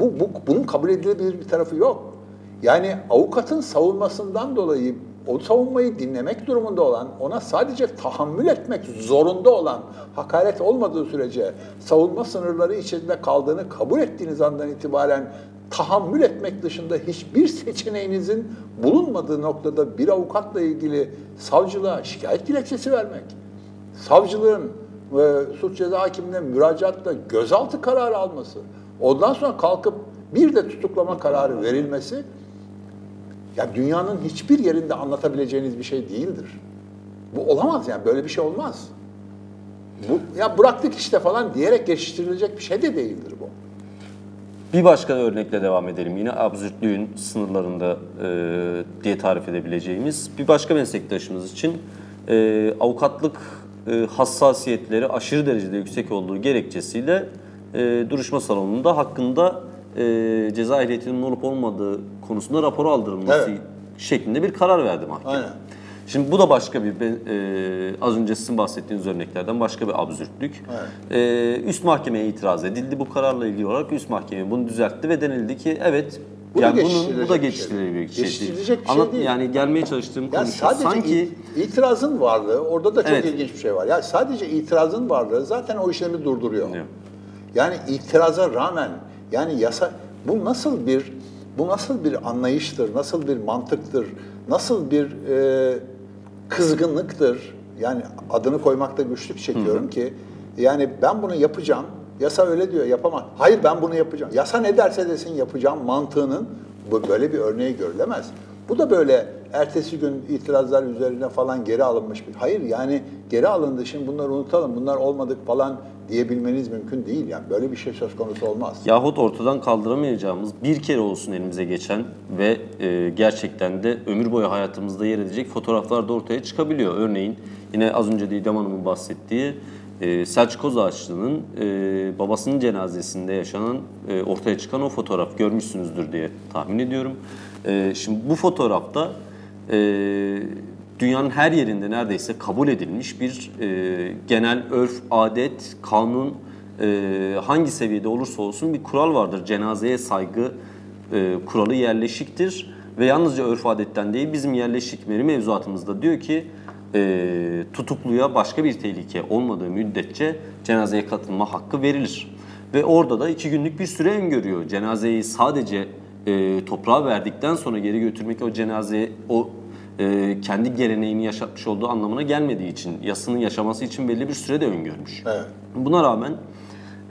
Bu, bu bunun kabul edilebilir bir tarafı yok. Yani avukatın savunmasından dolayı o savunmayı dinlemek durumunda olan, ona sadece tahammül etmek zorunda olan, hakaret olmadığı sürece savunma sınırları içinde kaldığını kabul ettiğiniz andan itibaren tahammül etmek dışında hiçbir seçeneğinizin bulunmadığı noktada bir avukatla ilgili savcılığa şikayet dilekçesi vermek, savcılığın ve suç ceza hakimine müracaatla gözaltı kararı alması, ondan sonra kalkıp bir de tutuklama kararı verilmesi ya dünyanın hiçbir yerinde anlatabileceğiniz bir şey değildir. Bu olamaz yani böyle bir şey olmaz. Bu ya bıraktık işte falan diyerek geçiştirilecek bir şey de değildir bu. Bir başka örnekle devam edelim. Yine absürtlüğün sınırlarında e, diye tarif edebileceğimiz bir başka meslektaşımız için e, avukatlık e, hassasiyetleri aşırı derecede yüksek olduğu gerekçesiyle e, duruşma salonunda hakkında e, ceza ehliyetinin olup olmadığı konusunda rapor aldırılması Evet. şeklinde bir karar verdi mahkeme. Aynen. Şimdi bu da başka bir e, az önce sizin bahsettiğiniz örneklerden başka bir absürtlük. E, üst mahkemeye itiraz edildi bu kararla ilgili olarak üst mahkeme bunu düzeltti ve denildi ki evet Bu yani bunun bu da şey geçiştirilebilecek bir şey. Geçiştirilecek bir şey Anlat- değil. Yani gelmeye çalıştığım Ya konu sadece Sanki it- itirazın varlığı, orada da çok Evet. ilginç bir şey var. Ya sadece itirazın varlığı zaten o işlemi durduruyor. Evet. Yani itiraza rağmen yani yasa bu nasıl bir bu nasıl bir anlayıştır, nasıl bir mantıktır, nasıl bir e, kızgınlıktır. Yani adını koymakta güçlük çekiyorum ki yani ben bunu yapacağım. Yasa öyle diyor yapamam. Hayır ben bunu yapacağım. Yasa ne derse desin yapacağım mantığının böyle bir örneği görülemez. Bu da böyle ertesi gün itirazlar üzerine falan geri alınmış bir. Hayır yani geri alındı şimdi bunları unutalım bunlar olmadık falan diyebilmeniz mümkün değil. Yani böyle bir şey söz konusu olmaz. yahut ortadan kaldıramayacağımız bir kere olsun elimize geçen ve e, gerçekten de ömür boyu hayatımızda yer edecek fotoğraflar da ortaya çıkabiliyor. Örneğin yine az önce Didem Hanım'ın bahsettiği e, Selçuk Kozağaçlı'nın e, babasının cenazesinde yaşanan e, ortaya çıkan o fotoğraf görmüşsünüzdür diye tahmin ediyorum. E, şimdi bu fotoğrafta e, dünyanın her yerinde neredeyse kabul edilmiş bir e, genel örf, adet, kanun e, hangi seviyede olursa olsun bir kural vardır. Cenazeye saygı e, kuralı yerleşiktir ve yalnızca örf adetten değil bizim yerleşikleri mevzuatımızda diyor ki e, tutukluya başka bir tehlike olmadığı müddetçe cenazeye katılma hakkı verilir. Ve orada da iki günlük bir süre öngörüyor. Cenazeyi sadece e, toprağa verdikten sonra geri götürmek o cenazeye o e, kendi geleneğini yaşatmış olduğu anlamına gelmediği için yasının yaşaması için belli bir süre de öngörmüş. Evet. Buna rağmen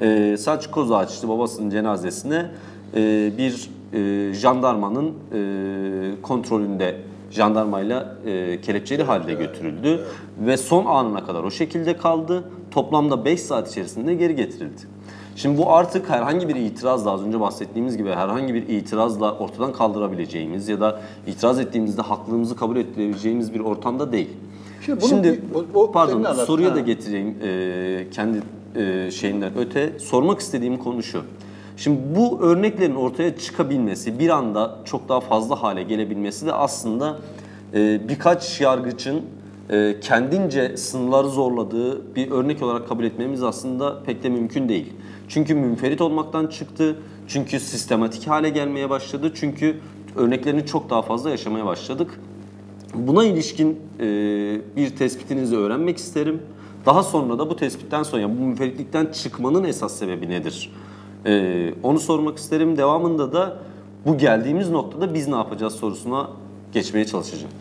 e, Selçuk Kozağaçlı babasının cenazesine e, bir e, jandarmanın e, kontrolünde jandarmayla e, kelepçeli halde götürüldü ve son anına kadar o şekilde kaldı. Toplamda 5 saat içerisinde geri getirildi. Şimdi bu artık herhangi bir itirazla az önce bahsettiğimiz gibi herhangi bir itirazla ortadan kaldırabileceğimiz ya da itiraz ettiğimizde haklılığımızı kabul ettirebileceğimiz bir ortamda değil. Şimdi bunu Şimdi bir- bu- bu pardon senin soruya ha. da getireyim e, kendi e, şeyinden öte. Sormak istediğim konu şu. Şimdi bu örneklerin ortaya çıkabilmesi, bir anda çok daha fazla hale gelebilmesi de aslında e, birkaç yargıçın e, kendince sınırları zorladığı bir örnek olarak kabul etmemiz aslında pek de mümkün değil. Çünkü münferit olmaktan çıktı, çünkü sistematik hale gelmeye başladı, çünkü örneklerini çok daha fazla yaşamaya başladık. Buna ilişkin e, bir tespitinizi öğrenmek isterim. Daha sonra da bu tespitten sonra yani bu münferitlikten çıkmanın esas sebebi nedir? E, onu sormak isterim. Devamında da bu geldiğimiz noktada biz ne yapacağız sorusuna geçmeye çalışacağım.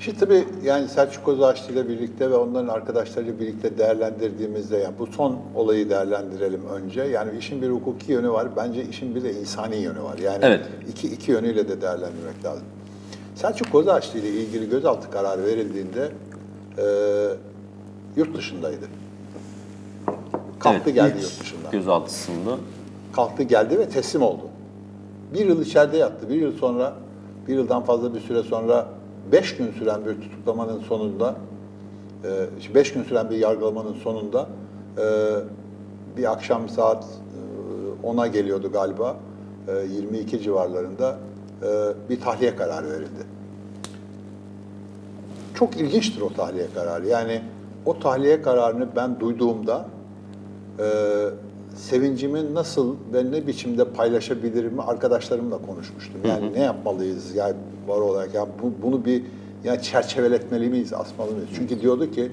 Şimdi tabii yani Selçuk Kozağaçlı ile birlikte ve onların arkadaşlarıyla birlikte değerlendirdiğimizde yani bu son olayı değerlendirelim önce. Yani işin bir hukuki yönü var. Bence işin bir de insani yönü var. Yani Evet. iki, iki yönüyle de değerlendirmek lazım. Selçuk Kozağaçlı ile ilgili gözaltı kararı verildiğinde e, yurt dışındaydı. Kalktı Evet, geldi yurt dışından. Gözaltısında kalktı geldi ve teslim oldu. Bir yıl içeride yattı. Bir yıl sonra, bir yıldan fazla bir süre sonra beş gün süren bir tutuklamanın sonunda, e, beş gün süren bir yargılamanın sonunda e, bir akşam saat e, 10'a geliyordu galiba, e, 22 civarlarında e, bir tahliye kararı verildi. Çok ilginçtir o tahliye kararı. Yani o tahliye kararını ben duyduğumda sevincimin nasıl ve ne biçimde paylaşabilirimi arkadaşlarımla konuşmuştum. Yani ne yapmalıyız yani var olarak ya bu, bunu bir Yani çerçeveletmeli miyiz, asmalı mıyız? Çünkü diyordu ki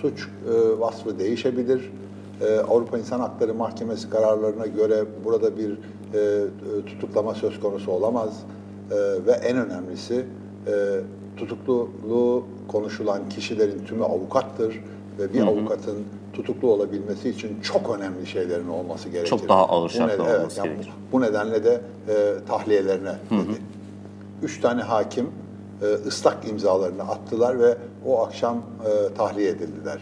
suç e, vasfı değişebilir. E, Avrupa İnsan Hakları Mahkemesi kararlarına göre burada bir e, tutuklama söz konusu olamaz. E, ve en önemlisi e, tutukluluğu konuşulan kişilerin tümü avukattır ve bir avukatın tutuklu olabilmesi için çok önemli şeylerin olması gerekir. Çok daha ağır şartlar olması yani gerekir. Bu nedenle de e, tahliyelerine dedi. Üç tane hakim e, ıslak imzalarını attılar ve o akşam e, tahliye edildiler.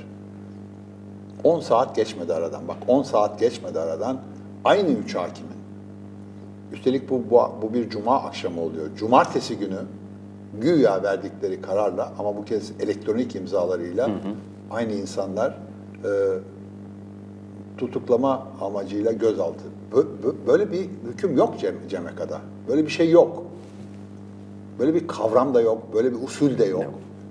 10 saat geçmedi aradan. Bak 10 saat geçmedi aradan aynı üç hakimin. Üstelik bu, bu, bu bir cuma akşamı oluyor. Cumartesi günü güya verdikleri kararla ama bu kez elektronik imzalarıyla aynı insanlar e, tutuklama amacıyla gözaltı. Bö- bö- Böyle bir hüküm yok Cem, Cemeka'da. Böyle bir şey yok. Böyle bir kavram da yok, böyle bir usul de yok.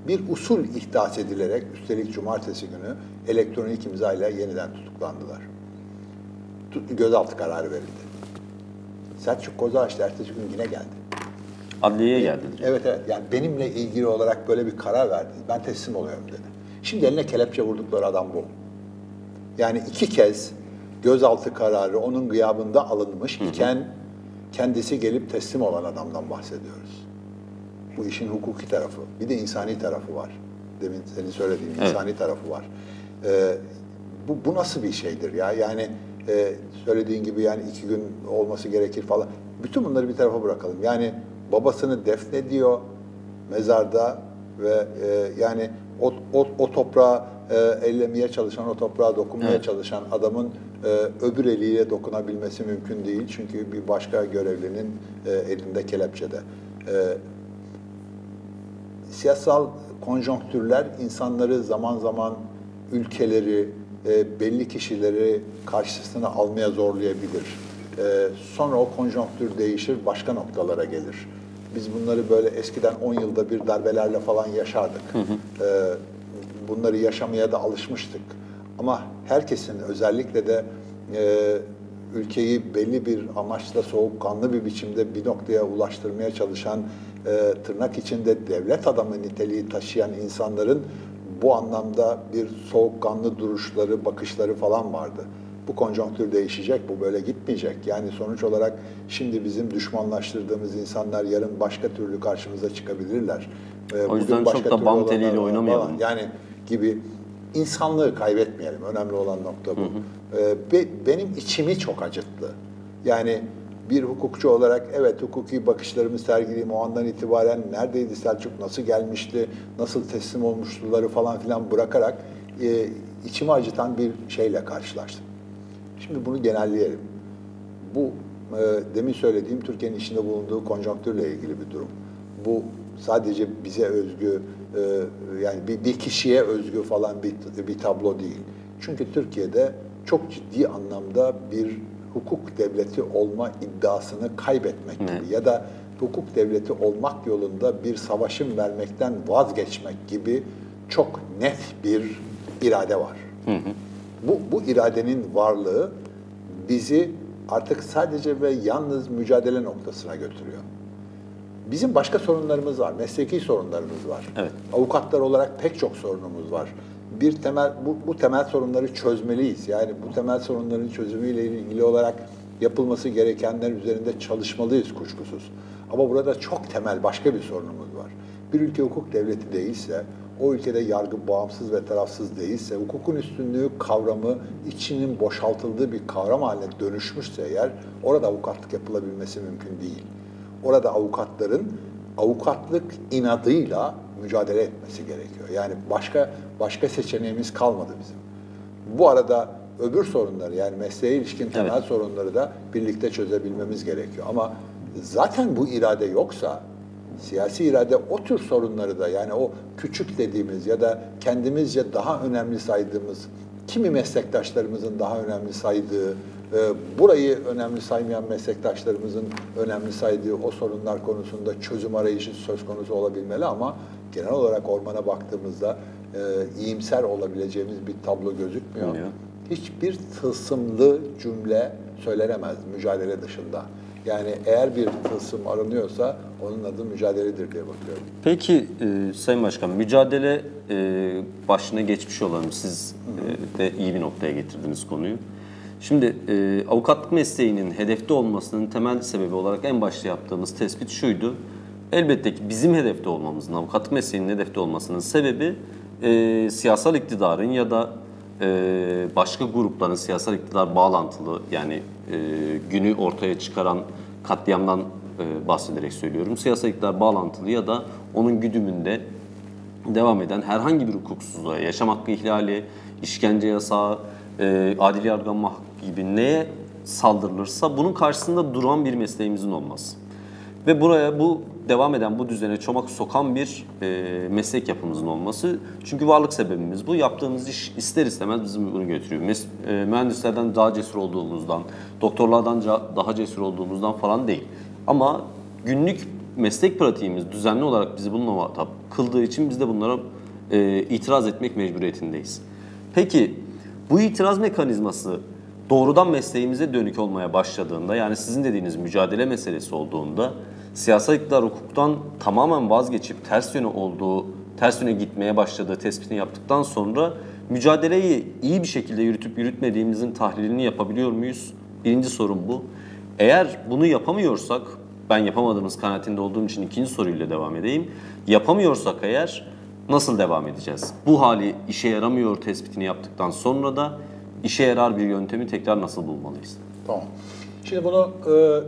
Bir usul ihdas edilerek üstelik cumartesi günü elektronik imzayla yeniden tutuklandılar. Tu- gözaltı kararı verildi. Selçuk Kozağaç da ertesi gün yine geldi. Adliyeye geldi. Evet evet yani benimle ilgili olarak böyle bir karar verdi. Ben teslim oluyorum dedi. Şimdi eline kelepçe vurdukları adam bu. Yani iki kez gözaltı kararı onun gıyabında alınmış iken kendisi gelip teslim olan adamdan bahsediyoruz. Bu işin hukuki tarafı. Bir de insani tarafı var. Demin senin söylediğin Evet. insani tarafı var. Ee, bu, bu nasıl bir şeydir ya? Yani e, söylediğin gibi yani iki gün olması gerekir falan. Bütün bunları bir tarafa bırakalım. Yani babasını defnediyor mezarda ve e, yani o, o, o toprağa e, ellemeye çalışan, o toprağa dokunmaya Evet. çalışan adamın e, öbür eliyle dokunabilmesi mümkün değil. Çünkü bir başka görevlinin e, elinde kelepçede. E, siyasal konjonktürler insanları zaman zaman ülkeleri, e, belli kişileri karşısına almaya zorlayabilir. E, sonra o konjonktür değişir, başka noktalara gelir. Biz bunları böyle eskiden 10 yılda bir darbelerle falan yaşardık. E, bunları yaşamaya da alışmıştık. Ama herkesin özellikle de e, ülkeyi belli bir amaçla soğukkanlı bir biçimde bir noktaya ulaştırmaya çalışan e, tırnak içinde devlet adamı niteliği taşıyan insanların bu anlamda bir soğukkanlı duruşları, bakışları falan vardı. Bu konjonktür değişecek, bu böyle gitmeyecek. Yani sonuç olarak şimdi bizim düşmanlaştırdığımız insanlar yarın başka türlü karşımıza çıkabilirler. E, O yüzden çok da bam teliyle oynamayalım. Yani gibi insanlığı kaybetmeyelim. Önemli olan nokta bu. Ee, be- benim içimi çok acıttı. Yani bir hukukçu olarak evet hukuki bakışlarımı sergileyim o andan itibaren neredeydi Selçuk, nasıl gelmişti, nasıl teslim olmuştuları falan filan bırakarak e, içimi acıtan bir şeyle karşılaştım. Şimdi bunu genelleyelim. Bu e, demin söylediğim Türkiye'nin içinde bulunduğu konjonktürle ilgili bir durum. Bu sadece bize özgü e, yani bir, bir kişiye özgü falan bir, bir tablo değil. Çünkü Türkiye'de çok ciddi anlamda bir hukuk devleti olma iddiasını kaybetmek gibi ya da hukuk devleti olmak yolunda bir savaşın vermekten vazgeçmek gibi çok net bir irade var. Bu, bu iradenin varlığı bizi artık sadece ve yalnız mücadele noktasına götürüyor. Bizim başka sorunlarımız var, mesleki sorunlarımız var. Evet. Avukatlar olarak pek çok sorunumuz var. Bir temel bu, bu temel sorunları çözmeliyiz. Yani bu temel sorunların çözümüyle ilgili olarak yapılması gerekenler üzerinde çalışmalıyız kuşkusuz. Ama burada çok temel başka bir sorunumuz var. Bir ülke hukuk devleti değilse, o ülkede yargı bağımsız ve tarafsız değilse, hukukun üstünlüğü kavramı içinin boşaltıldığı bir kavram haline dönüşmüşse eğer, orada avukatlık yapılabilmesi mümkün değil. Orada avukatların avukatlık inadıyla mücadele etmesi gerekiyor. Yani başka başka seçeneğimiz kalmadı bizim. Bu arada öbür sorunları yani mesleğe ilişkin temel Evet. sorunları da birlikte çözebilmemiz gerekiyor. Ama zaten bu irade yoksa siyasi irade o tür sorunları da yani o küçük dediğimiz ya da kendimizce daha önemli saydığımız kimi meslektaşlarımızın daha önemli saydığı, burayı önemli saymayan meslektaşlarımızın önemli saydığı o sorunlar konusunda çözüm arayışı söz konusu olabilmeli ama genel olarak ormana baktığımızda e, iyimser olabileceğimiz bir tablo gözükmüyor. Hiçbir tılsımlı cümle söylenemez mücadele dışında. Yani eğer bir tılsım aranıyorsa onun adı mücadeledir diye bakıyorum. Peki e, Sayın Başkan, mücadele e, başına geçmiş olalım. Siz e, de iyi bir noktaya getirdiniz konuyu. Şimdi e, avukatlık mesleğinin hedefte olmasının temel sebebi olarak en başta yaptığımız tespit şuydu. Elbette ki bizim hedefte olmamızın, avukatlık mesleğinin hedefte olmasının sebebi e, siyasal iktidarın ya da e, başka grupların siyasal iktidar bağlantılı yani e, günü ortaya çıkaran katliamdan e, bahsederek söylüyorum. Siyasal iktidar bağlantılı ya da onun güdümünde devam eden herhangi bir hukuksuzluğa, yaşam hakkı ihlali, işkence yasağı, e, adil yargılanma hakkı gibi neye saldırılırsa bunun karşısında duran bir mesleğimizin olması. Ve buraya bu devam eden bu düzene çomak sokan bir e, meslek yapımızın olması. Çünkü varlık sebebimiz bu. Yaptığımız iş ister istemez bizi bunu götürüyor. Mes- e, mühendislerden daha cesur olduğumuzdan, doktorlardan daha cesur olduğumuzdan falan değil. Ama günlük meslek pratiğimiz düzenli olarak bizi bununla muhatap kıldığı için biz de bunlara e, itiraz etmek mecburiyetindeyiz. Peki bu itiraz mekanizması doğrudan mesleğimize dönük olmaya başladığında yani sizin dediğiniz mücadele meselesi olduğunda siyasal iktidar hukuktan tamamen vazgeçip ters yöne olduğu, ters yöne gitmeye başladığı tespitini yaptıktan sonra mücadeleyi iyi bir şekilde yürütüp yürütmediğimizin tahlilini yapabiliyor muyuz? Birinci sorun bu. Eğer bunu yapamıyorsak, ben yapamadığımız kanaatinde olduğum için ikinci soruyla devam edeyim. Yapamıyorsak eğer nasıl devam edeceğiz? Bu hali işe yaramıyor tespitini yaptıktan sonra da işe yarar bir yöntemi tekrar nasıl bulmalıyız? Tamam. Şimdi bunu e,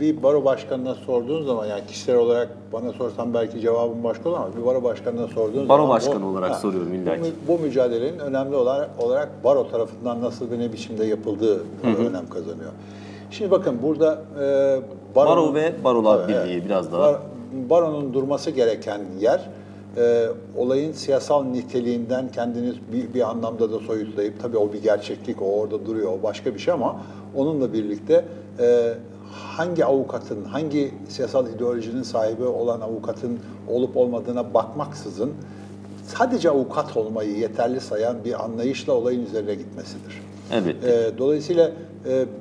bir baro başkanına sorduğun zaman yani kişisel olarak bana sorsan belki cevabım başka olur ama bir baro başkanına sorduğun Baro zaman... başkanı olarak soruyorum illa ki. Bu, bu mücadelenin önemli olarak, olarak baro tarafından nasıl ve ne biçimde yapıldığı önem kazanıyor. Şimdi bakın burada e, baronun- Baro ve Barolar Evet, Birliği biraz daha. Bar- baronun durması gereken yer e, olayın siyasal niteliğinden kendini bir, bir anlamda da soyutlayıp tabii o bir gerçeklik o orada duruyor o başka bir şey ama onunla birlikte e, hangi avukatın hangi siyasal ideolojinin sahibi olan avukatın olup olmadığına bakmaksızın sadece avukat olmayı yeterli sayan bir anlayışla olayın üzerine gitmesidir. Elbette. E, dolayısıyla e,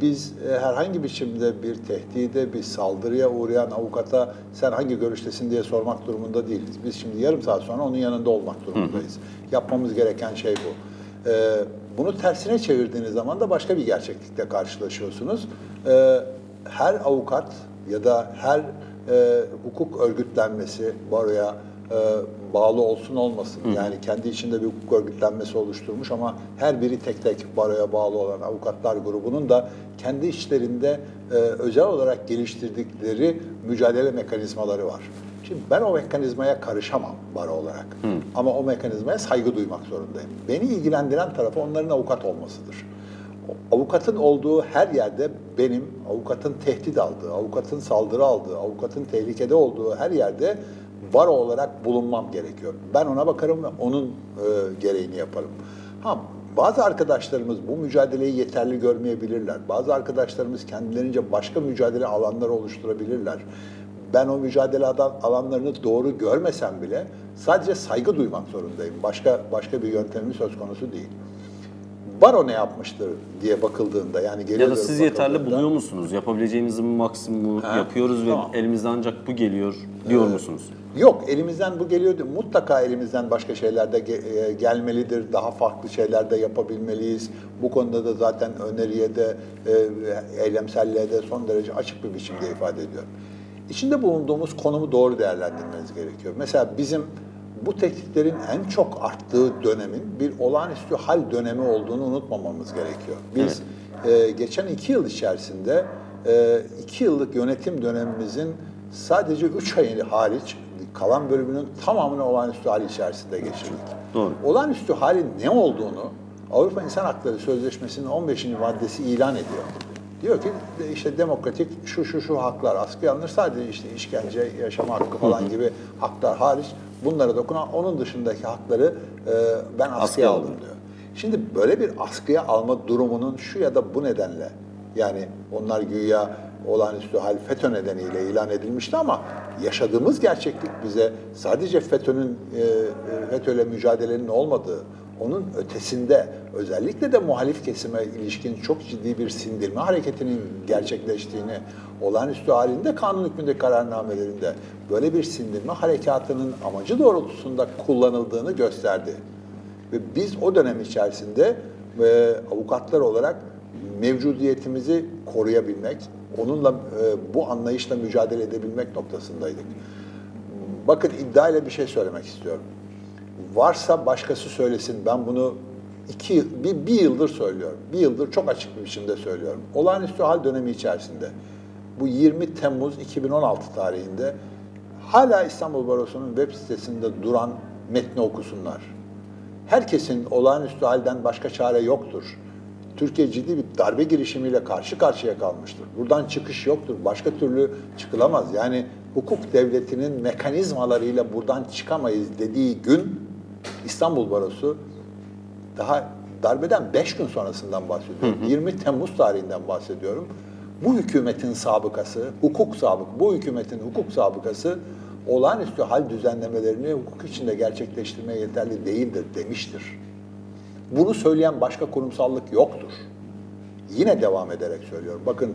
biz e, herhangi biçimde bir tehdide, bir saldırıya uğrayan avukata sen hangi görüştesin diye sormak durumunda değiliz. Biz şimdi yarım saat sonra onun yanında olmak durumundayız. Yapmamız gereken şey bu. E, bunu tersine çevirdiğiniz zaman da başka bir gerçeklikle karşılaşıyorsunuz. E, her avukat ya da her e, hukuk örgütlenmesi baroya e, bağlı olsun olmasın. Yani kendi içinde bir hukuk örgütlenmesi oluşturmuş ama her biri tek tek baroya bağlı olan avukatlar grubunun da kendi içlerinde e, özel olarak geliştirdikleri mücadele mekanizmaları var. Şimdi ben o mekanizmaya karışamam baro olarak. Ama o mekanizmaya saygı duymak zorundayım. Beni ilgilendiren tarafı onların avukat olmasıdır. Avukatın olduğu her yerde benim avukatın tehdit aldığı, avukatın saldırı aldığı, avukatın tehlikede olduğu her yerde baro olarak bulunmam gerekiyor. Ben ona bakarım ve onun e, gereğini yaparım. Ha bazı arkadaşlarımız bu mücadeleyi yeterli görmeyebilirler. Bazı arkadaşlarımız kendilerince başka mücadele alanları oluşturabilirler. Ben o mücadele alan- alanlarını doğru görmesem bile sadece saygı duymak zorundayım. Başka başka bir yöntemim söz konusu değil. Baro ne yapmıştır diye bakıldığında yani geriye Ya da siz yeterli buluyor musunuz? Yapabileceğimizin maksimumu Ha, yapıyoruz ve tamam. elimizden ancak bu geliyor diyor musunuz? Yok elimizden bu geliyordu. Mutlaka elimizden başka şeyler de e, gelmelidir. Daha farklı şeyler de yapabilmeliyiz. Bu konuda da zaten öneriye de e, eylemselliğe de son derece açık bir biçimde ifade ediyorum. İçinde bulunduğumuz konumu doğru değerlendirmeniz gerekiyor. Mesela bizim bu tehditlerin en çok arttığı dönemin bir olağanüstü hal dönemi olduğunu unutmamamız gerekiyor. Biz e, geçen iki yıl içerisinde e, iki yıllık yönetim dönemimizin sadece üç ayı hariç kalan bölümünün tamamını olağanüstü hal içerisinde geçirdik. Doğru. Olağanüstü halin ne olduğunu Avrupa İnsan Hakları Sözleşmesi'nin 15. maddesi ilan ediyor. Diyor ki işte demokratik şu şu şu haklar askıya alınır. Sadece işte işkence, yaşama hakkı falan gibi haklar hariç bunlara dokunan onun dışındaki hakları e, ben askıya, Askıya aldım diyor. Şimdi böyle bir askıya alma durumunun şu ya da bu nedenle yani onlar güya olağanüstü hal FETÖ nedeniyle ilan edilmişti ama yaşadığımız gerçeklik bize sadece FETÖ'nün e, e, FETÖ'yle mücadelenin olmadığı, onun ötesinde özellikle de muhalif kesime ilişkin çok ciddi bir sindirme hareketinin gerçekleştiğini olağanüstü halinde kanun hükmünde kararnamelerinde böyle bir sindirme harekatının amacı doğrultusunda kullanıldığını gösterdi. Ve biz o dönem içerisinde e, avukatlar olarak mevcudiyetimizi koruyabilmek, onunla e, bu anlayışla mücadele edebilmek noktasındaydık. Bakın iddia ile bir şey söylemek istiyorum. Varsa başkası söylesin. Ben bunu iki, bir, bir yıldır söylüyorum. Bir yıldır çok açık bir biçimde söylüyorum. Olağanüstü hal dönemi içerisinde bu 20 Temmuz 2016 tarihinde hala İstanbul Barosu'nun web sitesinde duran metni okusunlar. Herkesin olağanüstü halden başka çare yoktur. Türkiye ciddi bir darbe girişimiyle karşı karşıya kalmıştır. Buradan çıkış yoktur. Başka türlü çıkılamaz. Yani hukuk devletinin mekanizmalarıyla buradan çıkamayız dediği gün İstanbul Barosu daha darbeden 5 gün sonrasından bahsediyorum. 20 Temmuz tarihinden bahsediyorum. Bu hükümetin sabıkası, hukuk sabık, bu hükümetin hukuk sabıkası olağanüstü hal düzenlemelerini hukuk içinde gerçekleştirmeye yeterli değildir demiştir. Bunu söyleyen başka kurumsallık yoktur. Yine devam ederek söylüyorum. Bakın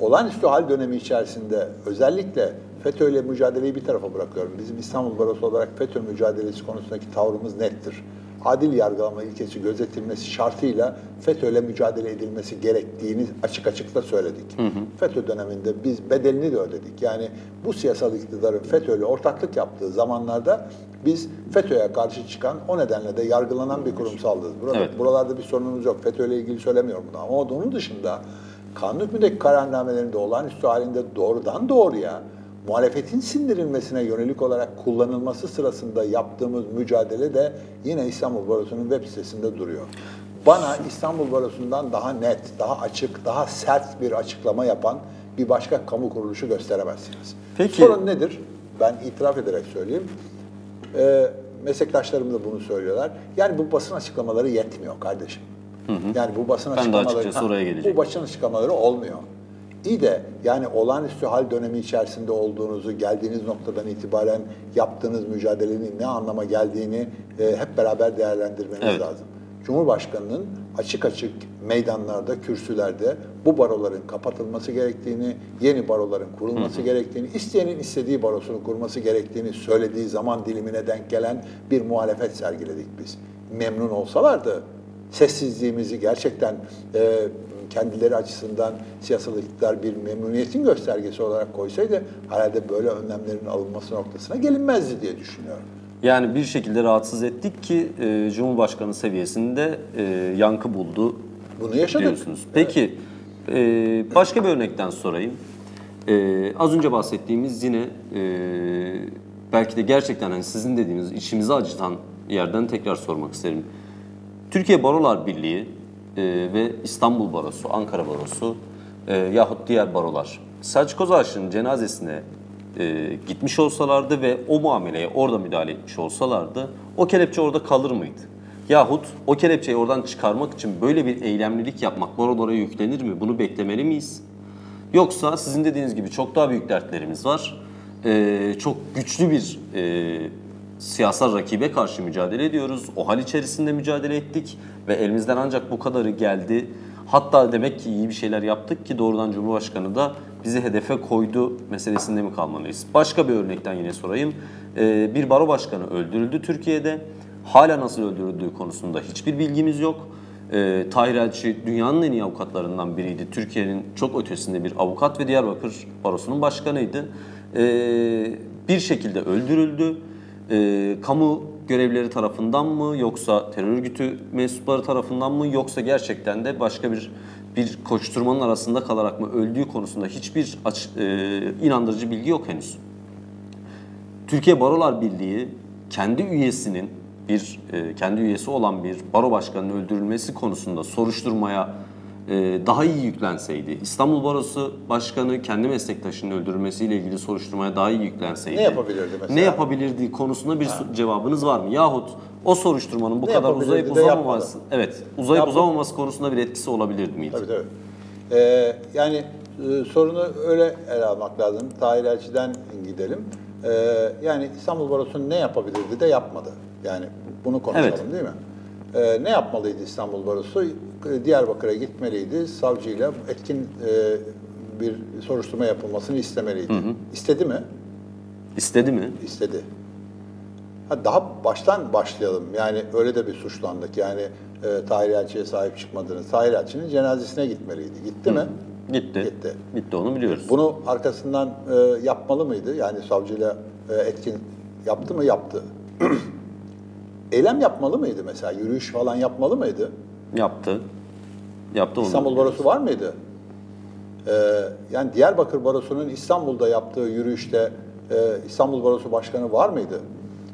olağanüstü hal dönemi içerisinde özellikle FETÖ ile mücadeleyi bir tarafa bırakıyorum. Bizim İstanbul Barosu olarak FETÖ mücadelesi konusundaki tavrımız nettir. Adil yargılama ilkesi gözetilmesi şartıyla FETÖ ile mücadele edilmesi gerektiğini açık açıkla söyledik. Hı hı. FETÖ döneminde biz bedelini de ödedik. Yani bu siyasal iktidarın FETÖ ile ortaklık yaptığı zamanlarda biz FETÖ'ye karşı çıkan o nedenle de yargılanan bir kurumsallığız. Burada, Evet. Buralarda bir sorunumuz yok. FETÖ ile ilgili söylemiyorum bunu ama onun dışında kanun hükmündeki kararnamelerinde olağanüstü halinde doğrudan doğruya muhalefetin sindirilmesine yönelik olarak kullanılması sırasında yaptığımız mücadele de yine İstanbul Barosu'nun web sitesinde duruyor. Bana İstanbul Barosu'ndan daha net, daha açık, daha sert bir açıklama yapan bir başka kamu kuruluşu gösteremezsiniz. Peki. Sorun nedir? Ben itiraf ederek söyleyeyim. Ee, meslektaşlarım da bunu söylüyorlar. Yani bu basın açıklamaları yetmiyor kardeşim. Yani bu basın Ben de açıklamaları... açıkçası Ha, oraya gelecektim. Bu basın açıklamaları olmuyor. İyi de yani olağanüstü hal dönemi içerisinde olduğunuzu, geldiğiniz noktadan itibaren yaptığınız mücadelenin ne anlama geldiğini e, hep beraber değerlendirmeniz Evet. lazım. Cumhurbaşkanının açık açık meydanlarda, kürsülerde bu baroların kapatılması gerektiğini, yeni baroların kurulması gerektiğini, isteyenin istediği barosunu kurması gerektiğini söylediği zaman dilimine denk gelen bir muhalefet sergiledik biz. Memnun olsalardı sessizliğimizi gerçekten e, kendileri açısından siyasal iktidar bir memnuniyetin göstergesi olarak koysaydı herhalde böyle önlemlerin alınması noktasına gelinmezdi diye düşünüyorum. Yani bir şekilde rahatsız ettik ki e, Cumhurbaşkanı seviyesinde e, yankı buldu Bunu yaşadık. diyorsunuz. Peki e, başka bir örnekten sorayım. E, az önce bahsettiğimiz yine e, belki de gerçekten hani sizin dediğiniz içimizi acıtan yerden tekrar sormak isterim. Türkiye Barolar Birliği e, ve İstanbul Barosu, Ankara Barosu e, yahut diğer barolar Selçuk Özaş'ın cenazesine e, gitmiş olsalardı ve o muameleye orada müdahale etmiş olsalardı o kelepçe orada kalır mıydı? Yahut o kelepçeyi oradan çıkarmak için böyle bir eylemlilik yapmak barolara yüklenir mi? Bunu beklemeli miyiz? Yoksa sizin dediğiniz gibi çok daha büyük dertlerimiz var. Ee, çok güçlü bir e, siyasal rakibe karşı mücadele ediyoruz. O hal içerisinde mücadele ettik ve elimizden ancak bu kadarı geldi. Hatta demek ki iyi bir şeyler yaptık ki doğrudan Cumhurbaşkanı da bizi hedefe koydu meselesinde mi kalmalıyız? Başka bir örnekten yine sorayım. Ee, bir baro başkanı öldürüldü Türkiye'de. Hala nasıl öldürüldüğü konusunda hiçbir bilgimiz yok. E, Tahir Elçi dünyanın en iyi avukatlarından biriydi. Türkiye'nin çok ötesinde bir avukat ve Diyarbakır Barosu'nun başkanıydı. E, bir şekilde öldürüldü. E, kamu görevlileri tarafından mı yoksa terör örgütü mensupları tarafından mı yoksa gerçekten de başka bir bir koşturmanın arasında kalarak mı öldüğü konusunda hiçbir aç, e, inandırıcı bilgi yok henüz. Türkiye Barolar Birliği kendi üyesinin bir e, kendi üyesi olan bir baro başkanının öldürülmesi konusunda soruşturmaya daha iyi yüklenseydi, İstanbul Barosu Başkanı kendi meslektaşının öldürülmesiyle ilgili soruşturmaya daha iyi yüklenseydi. Ne yapabilirdi mesela? Ne yapabilirdi konusunda bir so- cevabınız var mı? Yahut o soruşturmanın bu Ne kadar uzayıp uzamaması, evet, uzayıp Yapma- uzamaması konusunda bir etkisi olabilir miydi? Tabii tabii. Ee, yani e, sorunu öyle ele almak lazım. Tahir Elçi'den gidelim. Ee, yani İstanbul Barosu ne yapabilirdi de yapmadı. Yani bunu konuşalım Evet. değil mi? E, ne yapmalıydı İstanbul Barosu? E, Diyarbakır'a gitmeliydi. Savcıyla etkin e, bir soruşturma yapılmasını istemeliydi. İstedi mi? İstedi mi? İstedi. Ha, daha baştan başlayalım. Yani öyle de bir suçlandık. Yani e, Tahir Elçi'ye sahip çıkmadınız. Tahir Elçi'nin cenazesine gitmeliydi. Gitti mi? Gitti. Gitti. Gitti onu biliyoruz. Bunu arkasından e, yapmalı mıydı? Yani savcıyla e, etkin yaptı mı? Yaptı. Eylem yapmalı mıydı mesela? Yürüyüş falan yapmalı mıydı? Yaptı. Yaptı onu. İstanbul. Barosu var mıydı? Ee, yani Diyarbakır Barosu'nun İstanbul'da yaptığı yürüyüşte e, İstanbul Barosu Başkanı var mıydı?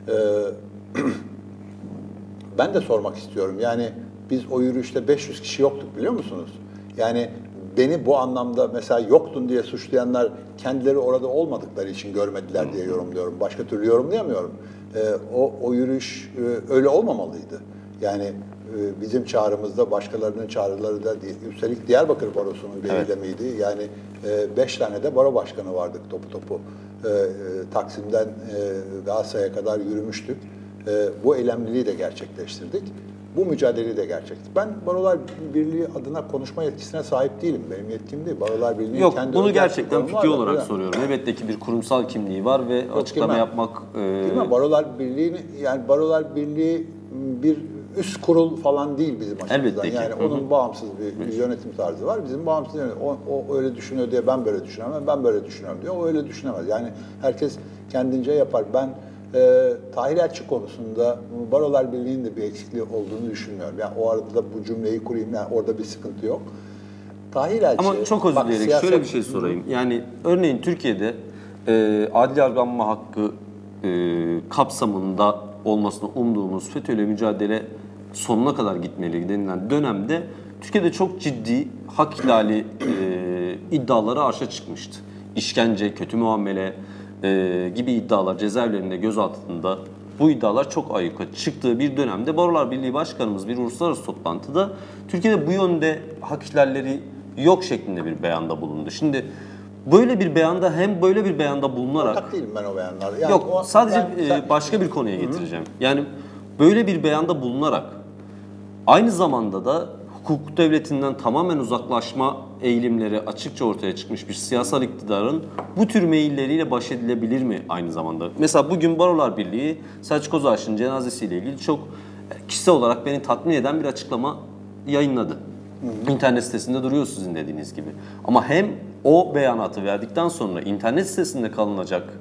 Ee, ben de sormak istiyorum. Yani biz o yürüyüşte 500 kişi yoktuk biliyor musunuz? Yani beni bu anlamda mesela yoktun diye suçlayanlar kendileri orada olmadıkları için görmediler diye yorumluyorum. Başka türlü yorumlayamıyorum. Ee, o, o yürüyüş e, öyle olmamalıydı. Yani bizim çağrımızda başkalarının çağrıları da değil. Üstelik Diyarbakır Barosu'nun bir Evet. Yani e, beş tane de baro başkanı vardık topu topu. E, e, Taksim'den e, Galatasaray'a kadar yürümüştük. E, bu eylemliliği de gerçekleştirdik. Bu mücadeleyi de gerçekleştirdik. Ben Barolar Birliği adına konuşma yetkisine sahip değilim. Benim yetkim değil. Barolar Birliği'nin Yok kendi bunu gerçekten fikri olarak soruyorum. Elbette ki bir kurumsal kimliği var ve açıklama girmem. yapmak e, Değil mi? Barolar Birliği'ni yani Barolar Birliği bir üst kurul falan değil bizim açımızdan. Elbette ki. Yani Hı hı. onun bağımsız bir yönetim tarzı var. Bizim bağımsız yönetim. O, o öyle düşünüyor diye ben böyle düşünemem, ben böyle düşünüyorum diyor. O öyle düşünemez. Yani herkes kendince yapar. Ben e, Tahir Elçi konusunda Barolar Birliği'nin de bir eksikliği olduğunu düşünmüyorum. Yani o arada da bu cümleyi kurayım. Yani orada bir sıkıntı yok. Tahir Elçi... Ama çok özür dileyerek siyaset- şöyle bir şey sorayım. Yani örneğin Türkiye'de e, adli yargılanma hakkı e, kapsamında olmasını umduğumuz FETÖ'yle mücadele sonuna kadar gitmeli denilen dönemde Türkiye'de çok ciddi hak ihlali e, iddiaları arşa çıkmıştı. İşkence, kötü muamele e, gibi iddialar cezaevlerinde gözaltında bu iddialar çok ayyuka çıktığı bir dönemde Barolar Birliği Başkanımız bir uluslararası toplantıda Türkiye'de bu yönde hak ihlalleri yok şeklinde bir beyanda bulundu. Şimdi böyle bir beyanda hem böyle bir beyanda bulunarak Ortak değilim ben o beyanlarda. Yani yok o- sadece ben- sen- başka bir konuya getireceğim. Yani böyle bir beyanda bulunarak aynı zamanda da hukuk devletinden tamamen uzaklaşma eğilimleri açıkça ortaya çıkmış bir siyasal iktidarın bu tür meyilleriyle baş edilebilir mi aynı zamanda? Mesela bugün Barolar Birliği Selçuk Özaş'ın cenazesiyle ilgili çok e, kişisel olarak beni tatmin eden bir açıklama yayınladı. İnternet sitesinde duruyor sizin dediğiniz gibi. Ama hem o beyanatı verdikten sonra internet sitesinde kalınacak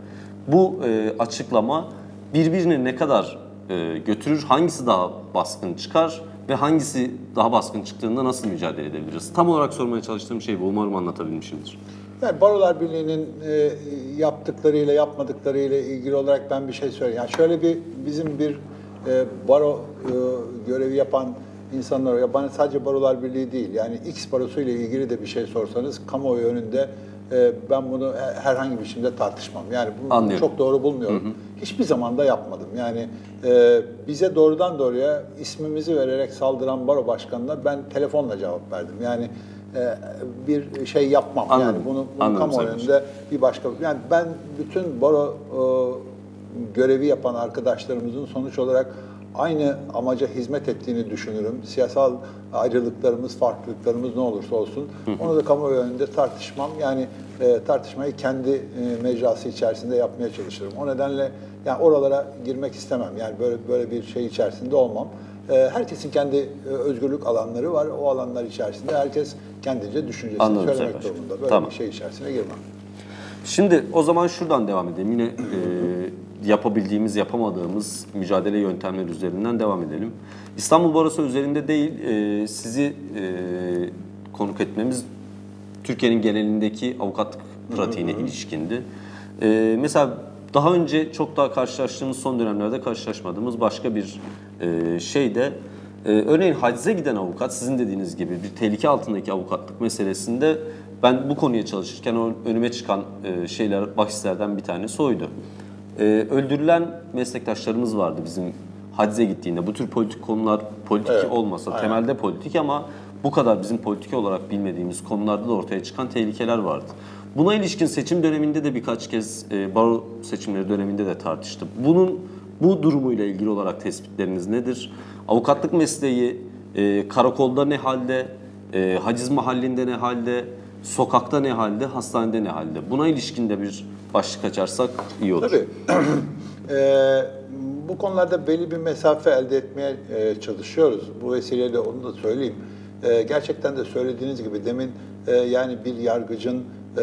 bu e, açıklama birbirini ne kadar e, götürür, hangisi daha baskın çıkar ve hangisi daha baskın çıktığında nasıl mücadele edebiliriz? Tam olarak sormaya çalıştığım şey bu. Umarım anlatabilmişimdir. Yani Barolar Birliği'nin e, yaptıklarıyla yapmadıklarıyla ilgili olarak ben bir şey söyleyeyim. Yani şöyle bir bizim bir e, baro e, görevi yapan insanlar, ya bana sadece Barolar Birliği değil, yani X barosu ile ilgili de bir şey sorsanız kamuoyu önünde e, ben bunu he- herhangi bir biçimde tartışmam. Yani bunu Anlıyorum. çok doğru bulmuyorum. Hiçbir zaman da yapmadım. Yani e, bize doğrudan doğruya ismimizi vererek saldıran baro başkanına ben telefonla cevap verdim. Yani e, bir şey yapmam. Anladım. Yani bunu, bunu Anladım kamuoyu önünde bir başka yani ben bütün baro e, görevi yapan arkadaşlarımızın sonuç olarak aynı amaca hizmet ettiğini düşünürüm. Siyasal ayrılıklarımız, farklılıklarımız ne olursa olsun onu da kamuoyu önünde tartışmam. Yani e, tartışmayı kendi e, mecrası içerisinde yapmaya çalışırım. O nedenle yani oralara girmek istemem. Yani böyle böyle bir şey içerisinde olmam. E, herkesin kendi e, özgürlük alanları var. O alanlar içerisinde herkes kendince düşüncesini Anladım söylemek durumunda. Böyle Tamam. bir şey içerisine girmem. Şimdi o zaman şuradan devam edelim. Yine e, yapabildiğimiz, yapamadığımız mücadele yöntemleri üzerinden devam edelim. İstanbul Barosu üzerinde değil, e, sizi e, konuk etmemiz Türkiye'nin genelindeki avukatlık pratiğine ilişkindi. E, mesela daha önce çok daha karşılaştığımız, son dönemlerde karşılaşmadığımız başka bir e, şey de örneğin hacize giden avukat, sizin dediğiniz gibi bir tehlike altındaki avukatlık meselesinde ben bu konuya çalışırken önüme çıkan e, şeyler, bahislerden bir tanesi oydu. E, öldürülen meslektaşlarımız vardı bizim hacize gittiğinde. Bu tür politik konular politik Evet, olmasa, aynen. temelde politik ama bu kadar bizim politik olarak bilmediğimiz konularda da ortaya çıkan tehlikeler vardı. Buna ilişkin seçim döneminde de birkaç kez, e, baro seçimleri döneminde de tartıştık. Bunun Bu durumuyla ilgili olarak tespitleriniz nedir? Avukatlık mesleği e, karakolda ne halde, e, haciz mahallinde ne halde, sokakta ne halde, hastanede ne halde? Buna ilişkin de bir başlık açarsak iyi olur. Tabii. Eee, bu konularda belli bir mesafe elde etmeye e, çalışıyoruz. Bu vesileyle onu da söyleyeyim. E, gerçekten de söylediğiniz gibi demin e, yani bir yargıcın e,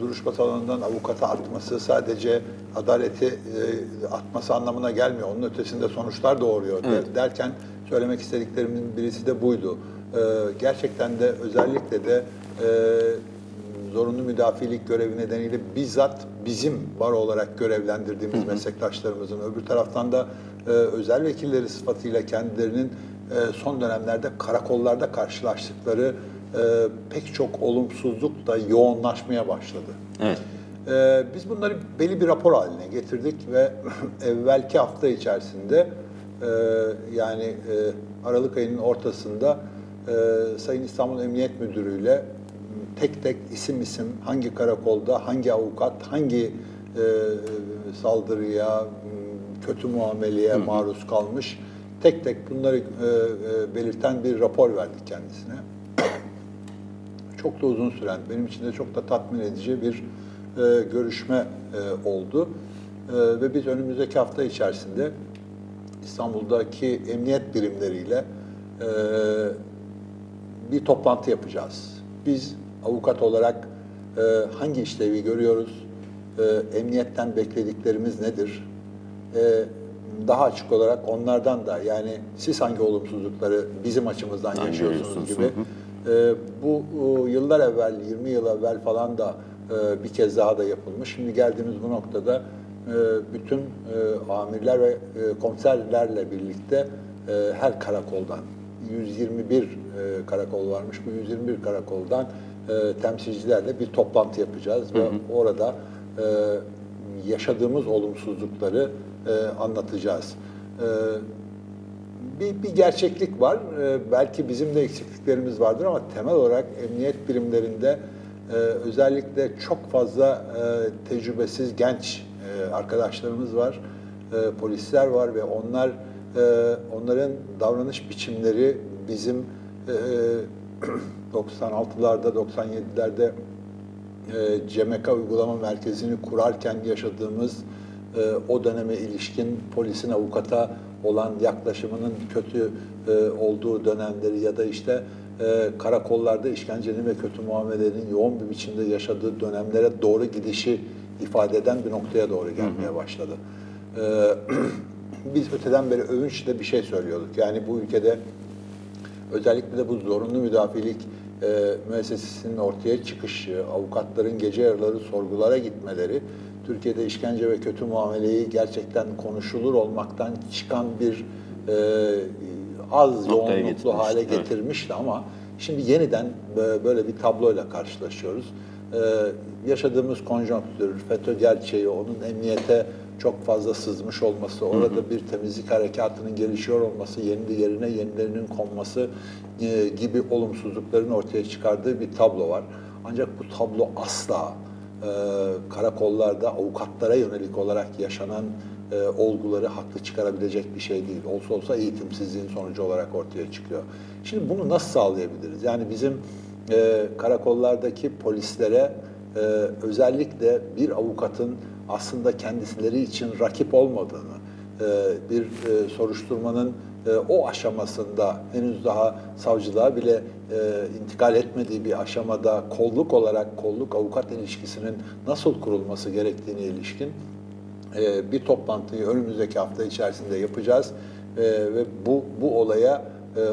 duruşma salonundan avukata atması sadece adaleti e, atması anlamına gelmiyor. Onun ötesinde sonuçlar doğuruyor Evet. derken söylemek istediklerimin birisi de buydu. E, gerçekten de özellikle de e, zorunlu müdafilik görevi nedeniyle bizzat bizim var olarak görevlendirdiğimiz meslektaşlarımızın öbür taraftan da e, özel vekilleri sıfatıyla kendilerinin e, son dönemlerde karakollarda karşılaştıkları e, pek çok olumsuzluk da yoğunlaşmaya başladı. Evet. Ee, biz bunları belli bir rapor haline getirdik ve evvelki hafta içerisinde e, yani e, Aralık ayının ortasında e, Sayın İstanbul Emniyet Müdürü ile tek tek isim isim hangi karakolda, hangi avukat, hangi e, saldırıya, kötü muameleye maruz kalmış tek tek bunları e, e, belirten bir rapor verdik kendisine çok da uzun süren, benim için de çok da tatmin edici bir e, görüşme e, oldu. E, ve biz önümüzdeki hafta içerisinde İstanbul'daki emniyet birimleriyle e, bir toplantı yapacağız. Biz avukat olarak e, hangi işlevi görüyoruz? E, emniyetten beklediklerimiz nedir? E, daha açık olarak onlardan da yani siz hangi olumsuzlukları bizim açımızdan Hangi yaşıyorsunuz görüyorsunuz? gibi ee, bu e, yıllar evvel, 20 yıl evvel falan da e, bir kez daha da yapılmış. Şimdi geldiğimiz bu noktada e, bütün e, amirler ve e, komiserlerle birlikte e, her karakoldan, 121 e, karakol varmış, bu 121 karakoldan e, temsilcilerle bir toplantı yapacağız ve orada e, yaşadığımız olumsuzlukları e, anlatacağız. E, bir, bir gerçeklik var. Ee, belki bizim de eksikliklerimiz vardır ama temel olarak emniyet birimlerinde e, özellikle çok fazla e, tecrübesiz genç e, arkadaşlarımız var, e, polisler var ve onlar e, onların davranış biçimleri bizim e, 96'larda, 97'lerde e, CMK uygulama merkezini kurarken yaşadığımız e, o döneme ilişkin polisin avukata olan yaklaşımının kötü e, olduğu dönemleri ya da işte e, karakollarda işkencenin ve kötü muamelenin yoğun bir biçimde yaşadığı dönemlere doğru gidişi ifade eden bir noktaya doğru gelmeye başladı. E, biz öteden beri övünçle bir şey söylüyorduk. Yani bu ülkede özellikle de bu zorunlu müdafilik e, müessesesinin ortaya çıkışı, avukatların gece yarıları sorgulara gitmeleri, Türkiye'de işkence ve kötü muameleyi gerçekten konuşulur olmaktan çıkan bir e, az Noktaya yoğunluklu hale evet. getirmişti ama şimdi yeniden bö- böyle bir tabloyla karşılaşıyoruz. E, yaşadığımız konjonktür, FETÖ gerçeği, onun emniyete çok fazla sızmış olması, orada bir temizlik harekatının gelişiyor olması, yeni yerine yenilerinin konması e, gibi olumsuzlukların ortaya çıkardığı bir tablo var. Ancak bu tablo asla e, karakollarda avukatlara yönelik olarak yaşanan e, olguları haklı çıkarabilecek bir şey değil. Olsa olsa eğitimsizliğin sonucu olarak ortaya çıkıyor. Şimdi bunu nasıl sağlayabiliriz? Yani bizim e, karakollardaki polislere e, özellikle bir avukatın aslında kendisileri için rakip olmadığını, e, bir e, soruşturmanın e, o aşamasında henüz daha savcılığa bile intikal etmediği bir aşamada kolluk olarak kolluk avukat ilişkisinin nasıl kurulması gerektiğine ilişkin bir toplantıyı önümüzdeki hafta içerisinde yapacağız ve bu bu olaya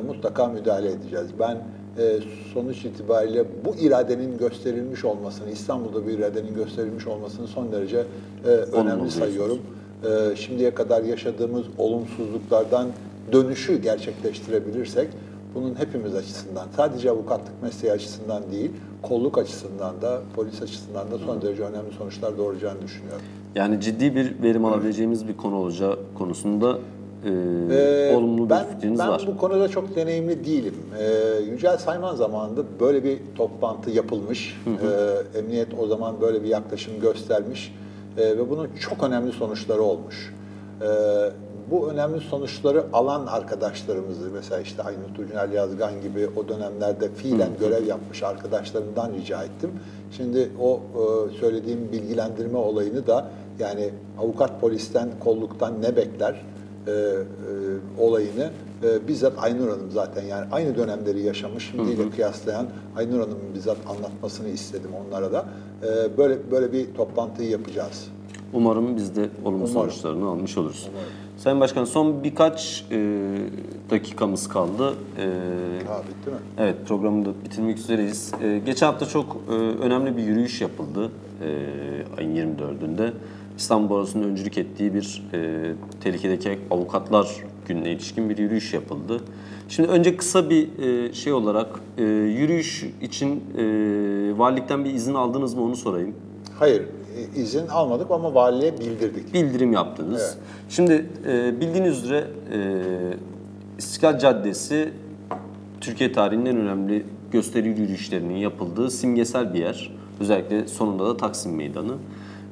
mutlaka müdahale edeceğiz. Ben e, sonuç itibariyle bu iradenin gösterilmiş olmasını, İstanbul'da bir iradenin gösterilmiş olmasını son derece e, önemli sayıyorum. E, şimdiye kadar yaşadığımız olumsuzluklardan dönüşü gerçekleştirebilirsek bunun hepimiz açısından, sadece avukatlık mesleği açısından değil, kolluk açısından da, polis açısından da son derece önemli sonuçlar doğuracağını düşünüyorum. Yani ciddi bir verim alabileceğimiz bir konu olacağı konusunda e, Ee, olumlu bir ben, fikriniz ben var. bu konuda çok deneyimli değilim. Ee, Yücel Sayman zamanında böyle bir toplantı yapılmış. Ee, emniyet o zaman böyle bir yaklaşım göstermiş. Ee, ve bunun çok önemli sonuçları olmuş. Ee, bu önemli sonuçları alan arkadaşlarımızı mesela işte Aynur Tuncel Yazgan gibi o dönemlerde fiilen görev yapmış arkadaşlarımdan rica ettim. Şimdi o e, söylediğim bilgilendirme olayını da yani avukat polisten kolluktan ne bekler e, e, olayını e, bizzat Aynur Hanım zaten yani aynı dönemleri yaşamış şimdiyle kıyaslayan Aynur Hanım'ın bizzat anlatmasını istedim onlara da. E, böyle böyle bir toplantıyı yapacağız. Umarım biz de olumlu sonuçlarını almış oluruz. Sayın Başkan son birkaç e, dakikamız kaldı. E, Ha bitti mi? Evet programı da bitirmek üzereyiz. Ee, geçen hafta çok e, önemli bir yürüyüş yapıldı e, ayın 24'ünde. İstanbul Barosu'nun öncülük ettiği bir e, tehlikedeki avukatlar gününe ilişkin bir yürüyüş yapıldı. Şimdi önce kısa bir e, şey olarak e, yürüyüş için e, valilikten bir izin aldınız mı onu sorayım. Hayır e, izin almadık ama valiliğe bildirdik. bildirim yaptınız. Evet. Şimdi e, bildiğiniz üzere e, İstiklal Caddesi Türkiye tarihinin en önemli gösteri yürüyüşlerinin yapıldığı simgesel bir yer. Özellikle sonunda da Taksim Meydanı.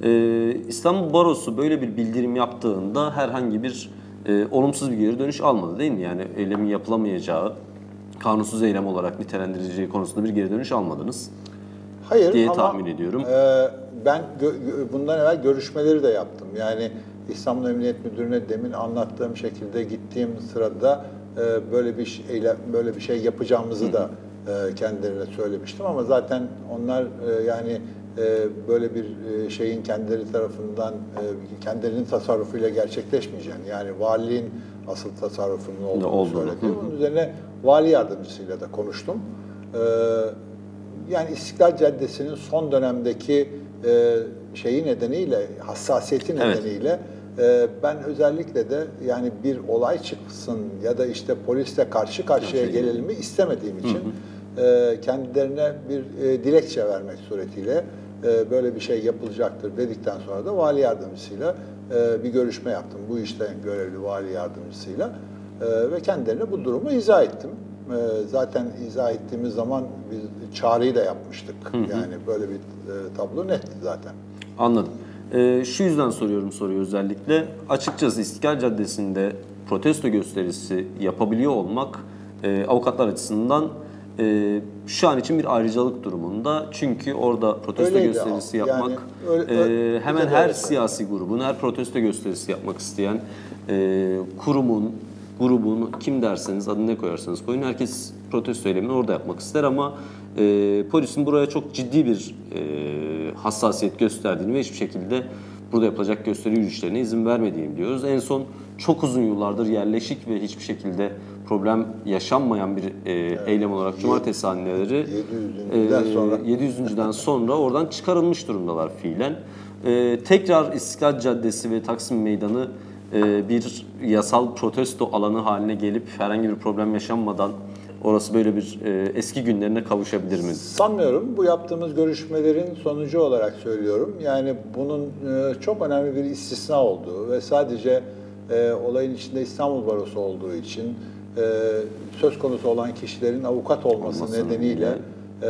E, İstanbul Barosu böyle bir bildirim yaptığında herhangi bir e, olumsuz bir geri dönüş almadı değil mi? Yani eylemin yapılamayacağı, kanunsuz eylem olarak nitelendirileceği konusunda bir geri dönüş almadınız. Hayır diye ama tahmin ediyorum. e, ben bundan evvel görüşmeleri de yaptım. Yani İstanbul Emniyet Müdürü'ne demin anlattığım şekilde gittiğim sırada e, böyle bir şeyle böyle bir şey yapacağımızı da e, kendilerine söylemiştim ama zaten onlar e, yani böyle bir e, şeyin kendileri tarafından e, kendilerinin tasarrufuyla gerçekleşmeyeceğini yani valiliğin asıl tasarrufunun olduğunu, olduğunu, söyledi. hı hı. Bunun üzerine vali yardımcısıyla da konuştum. E, yani İstiklal Caddesi'nin son dönemdeki e, şeyi nedeniyle, hassasiyeti Evet. nedeniyle e, ben özellikle de yani bir olay çıksın ya da işte polisle karşı karşıya mi istemediğim için e, kendilerine bir e, dilekçe vermek suretiyle e, böyle bir şey yapılacaktır dedikten sonra da vali yardımcısıyla e, bir görüşme yaptım. Bu işte görevli vali yardımcısıyla e, ve kendilerine bu durumu izah ettim. E, zaten izah ettiğimiz zaman biz çağrıyı da yapmıştık. Yani böyle bir e, tablo netti zaten. Anladım. Şu yüzden soruyorum soruyu özellikle. Açıkçası İstiklal Caddesi'nde protesto gösterisi yapabiliyor olmak e, avukatlar açısından e, şu an için bir ayrıcalık durumunda. Çünkü orada protesto Öyleydi gösterisi yani yapmak öyle- e, öyle- hemen bize de her öyle siyasi grubun, her protesto gösterisi yapmak isteyen e, kurumun, grubun, kim derseniz adını ne koyarsanız koyun herkes protesto eylemini orada yapmak ister ama e, polisin buraya çok ciddi bir e, hassasiyet gösterdiğini ve hiçbir şekilde burada yapılacak gösteri yürüyüşlerine izin vermediğini biliyoruz. En son çok uzun yıllardır yerleşik ve hiçbir şekilde problem yaşanmayan bir e, eylem olarak cumartesi anneleri 700'ünden e, sonra. 700.den sonra oradan çıkarılmış durumdalar fiilen. E, tekrar İstiklal Caddesi ve Taksim Meydanı e, bir yasal protesto alanı haline gelip herhangi bir problem yaşanmadan orası böyle bir e, eski günlerine kavuşabilir mi? Sanmıyorum. Bu yaptığımız görüşmelerin sonucu olarak söylüyorum. Yani bunun e, çok önemli bir istisna olduğu ve sadece e, olayın içinde İstanbul Barosu olduğu için e, söz konusu olan kişilerin avukat olması Olması nedeniyle e,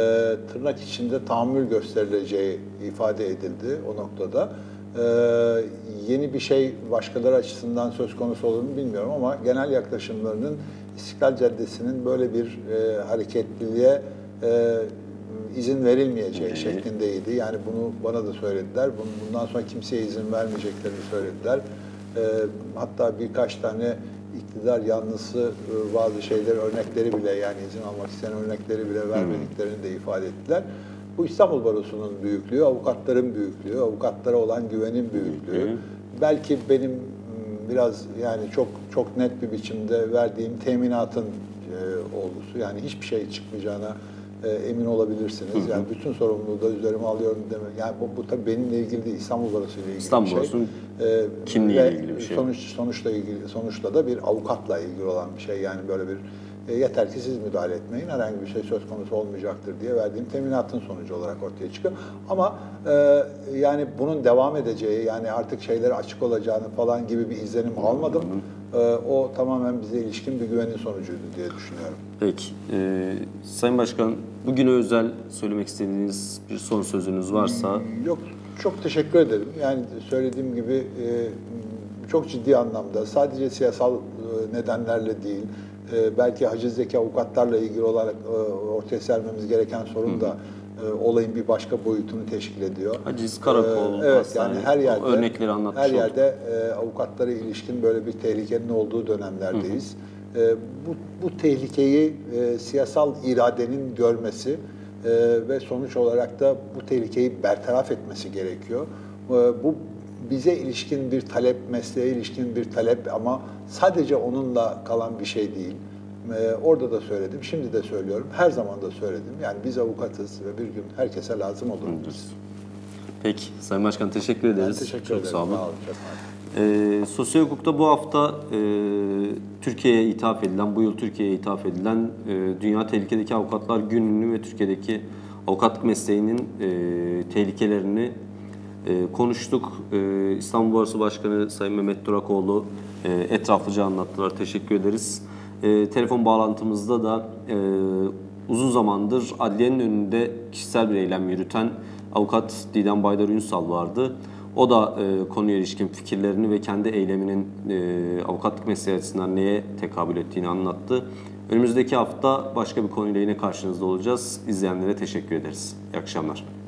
tırnak içinde tahammül gösterileceği ifade edildi o noktada. E, yeni bir şey başkaları açısından söz konusu olur mu bilmiyorum ama genel yaklaşımlarının İstiklal Caddesi'nin böyle bir e, hareketliliğe e, izin verilmeyeceği şeklindeydi. Yani bunu bana da söylediler. Bundan sonra kimseye izin vermeyeceklerini söylediler. E, hatta birkaç tane iktidar yanlısı e, bazı şeyler örnekleri bile yani izin almak isteyen örnekleri bile vermediklerini de ifade ettiler. Bu İstanbul Barosu'nun büyüklüğü, avukatların büyüklüğü, avukatlara olan güvenin büyüklüğü. Belki benim biraz yani çok çok net bir biçimde verdiğim teminatın e, olgusu. Yani hiçbir şey çıkmayacağına e, emin olabilirsiniz. Yani bütün sorumluluğu da üzerime alıyorum demek. Yani bu, bu tabii benimle ilgili değil, İstanbul Barosu ile ilgili İstanbul bir şey. Barosu'nun E, kimliğiyle ilgili bir şey. Sonuç, sonuçla ilgili, sonuçta da bir avukatla ilgili olan bir şey. Yani böyle bir e, yeter ki siz müdahale etmeyin, herhangi bir şey söz konusu olmayacaktır diye verdiğim teminatın sonucu olarak ortaya çıkıyor. Ama e, yani bunun devam edeceği, yani artık şeylere açık olacağını falan gibi bir izlenim almadım. E, o tamamen bize ilişkin bir güvenin sonucuydu diye düşünüyorum. Peki. Ee, Sayın Başkan, bugüne özel söylemek istediğiniz bir son sözünüz varsa Yok, çok teşekkür ederim. Yani söylediğim gibi e, çok ciddi anlamda sadece siyasal e, nedenlerle değil, e, belki hacizdeki avukatlarla ilgili olarak e, ortaya sermemiz gereken sorun da e, olayın bir başka boyutunu teşkil ediyor. Haciz, karakol, Ee, evet hastane, yani her yerde örnekleri anlatmış her yerde e, avukatlara ilişkin böyle bir tehlikenin olduğu dönemlerdeyiz. E, bu, bu tehlikeyi e, siyasal iradenin görmesi e, ve sonuç olarak da bu tehlikeyi bertaraf etmesi gerekiyor. E, bu bize ilişkin bir talep, mesleğe ilişkin bir talep ama sadece onunla kalan bir şey değil. Ee, orada da söyledim, şimdi de söylüyorum, her zaman da söyledim. Yani biz avukatız ve bir gün herkese lazım oluruz. Peki Sayın Başkan teşekkür Ben ederiz. teşekkür Çok ederim. sağ olun. Sağ olun. Ee, sosyal hukukta bu hafta e, Türkiye'ye ithaf edilen, bu yıl Türkiye'ye ithaf edilen e, Dünya Tehlikedeki Avukatlar Günü'nü ve Türkiye'deki avukatlık mesleğinin e, tehlikelerini e, konuştuk. E, İstanbul Barosu Başkanı Sayın Mehmet Durakoğlu e, etraflıca anlattılar. Teşekkür ederiz. E, telefon bağlantımızda da e, uzun zamandır adliyenin önünde kişisel bir eylem yürüten avukat Didem Baydar Ünsal vardı. O da e, konuya ilişkin fikirlerini ve kendi eyleminin e, avukatlık mesleği açısından neye tekabül ettiğini anlattı. Önümüzdeki hafta başka bir konuyla yine karşınızda olacağız. İzleyenlere teşekkür ederiz. İyi akşamlar.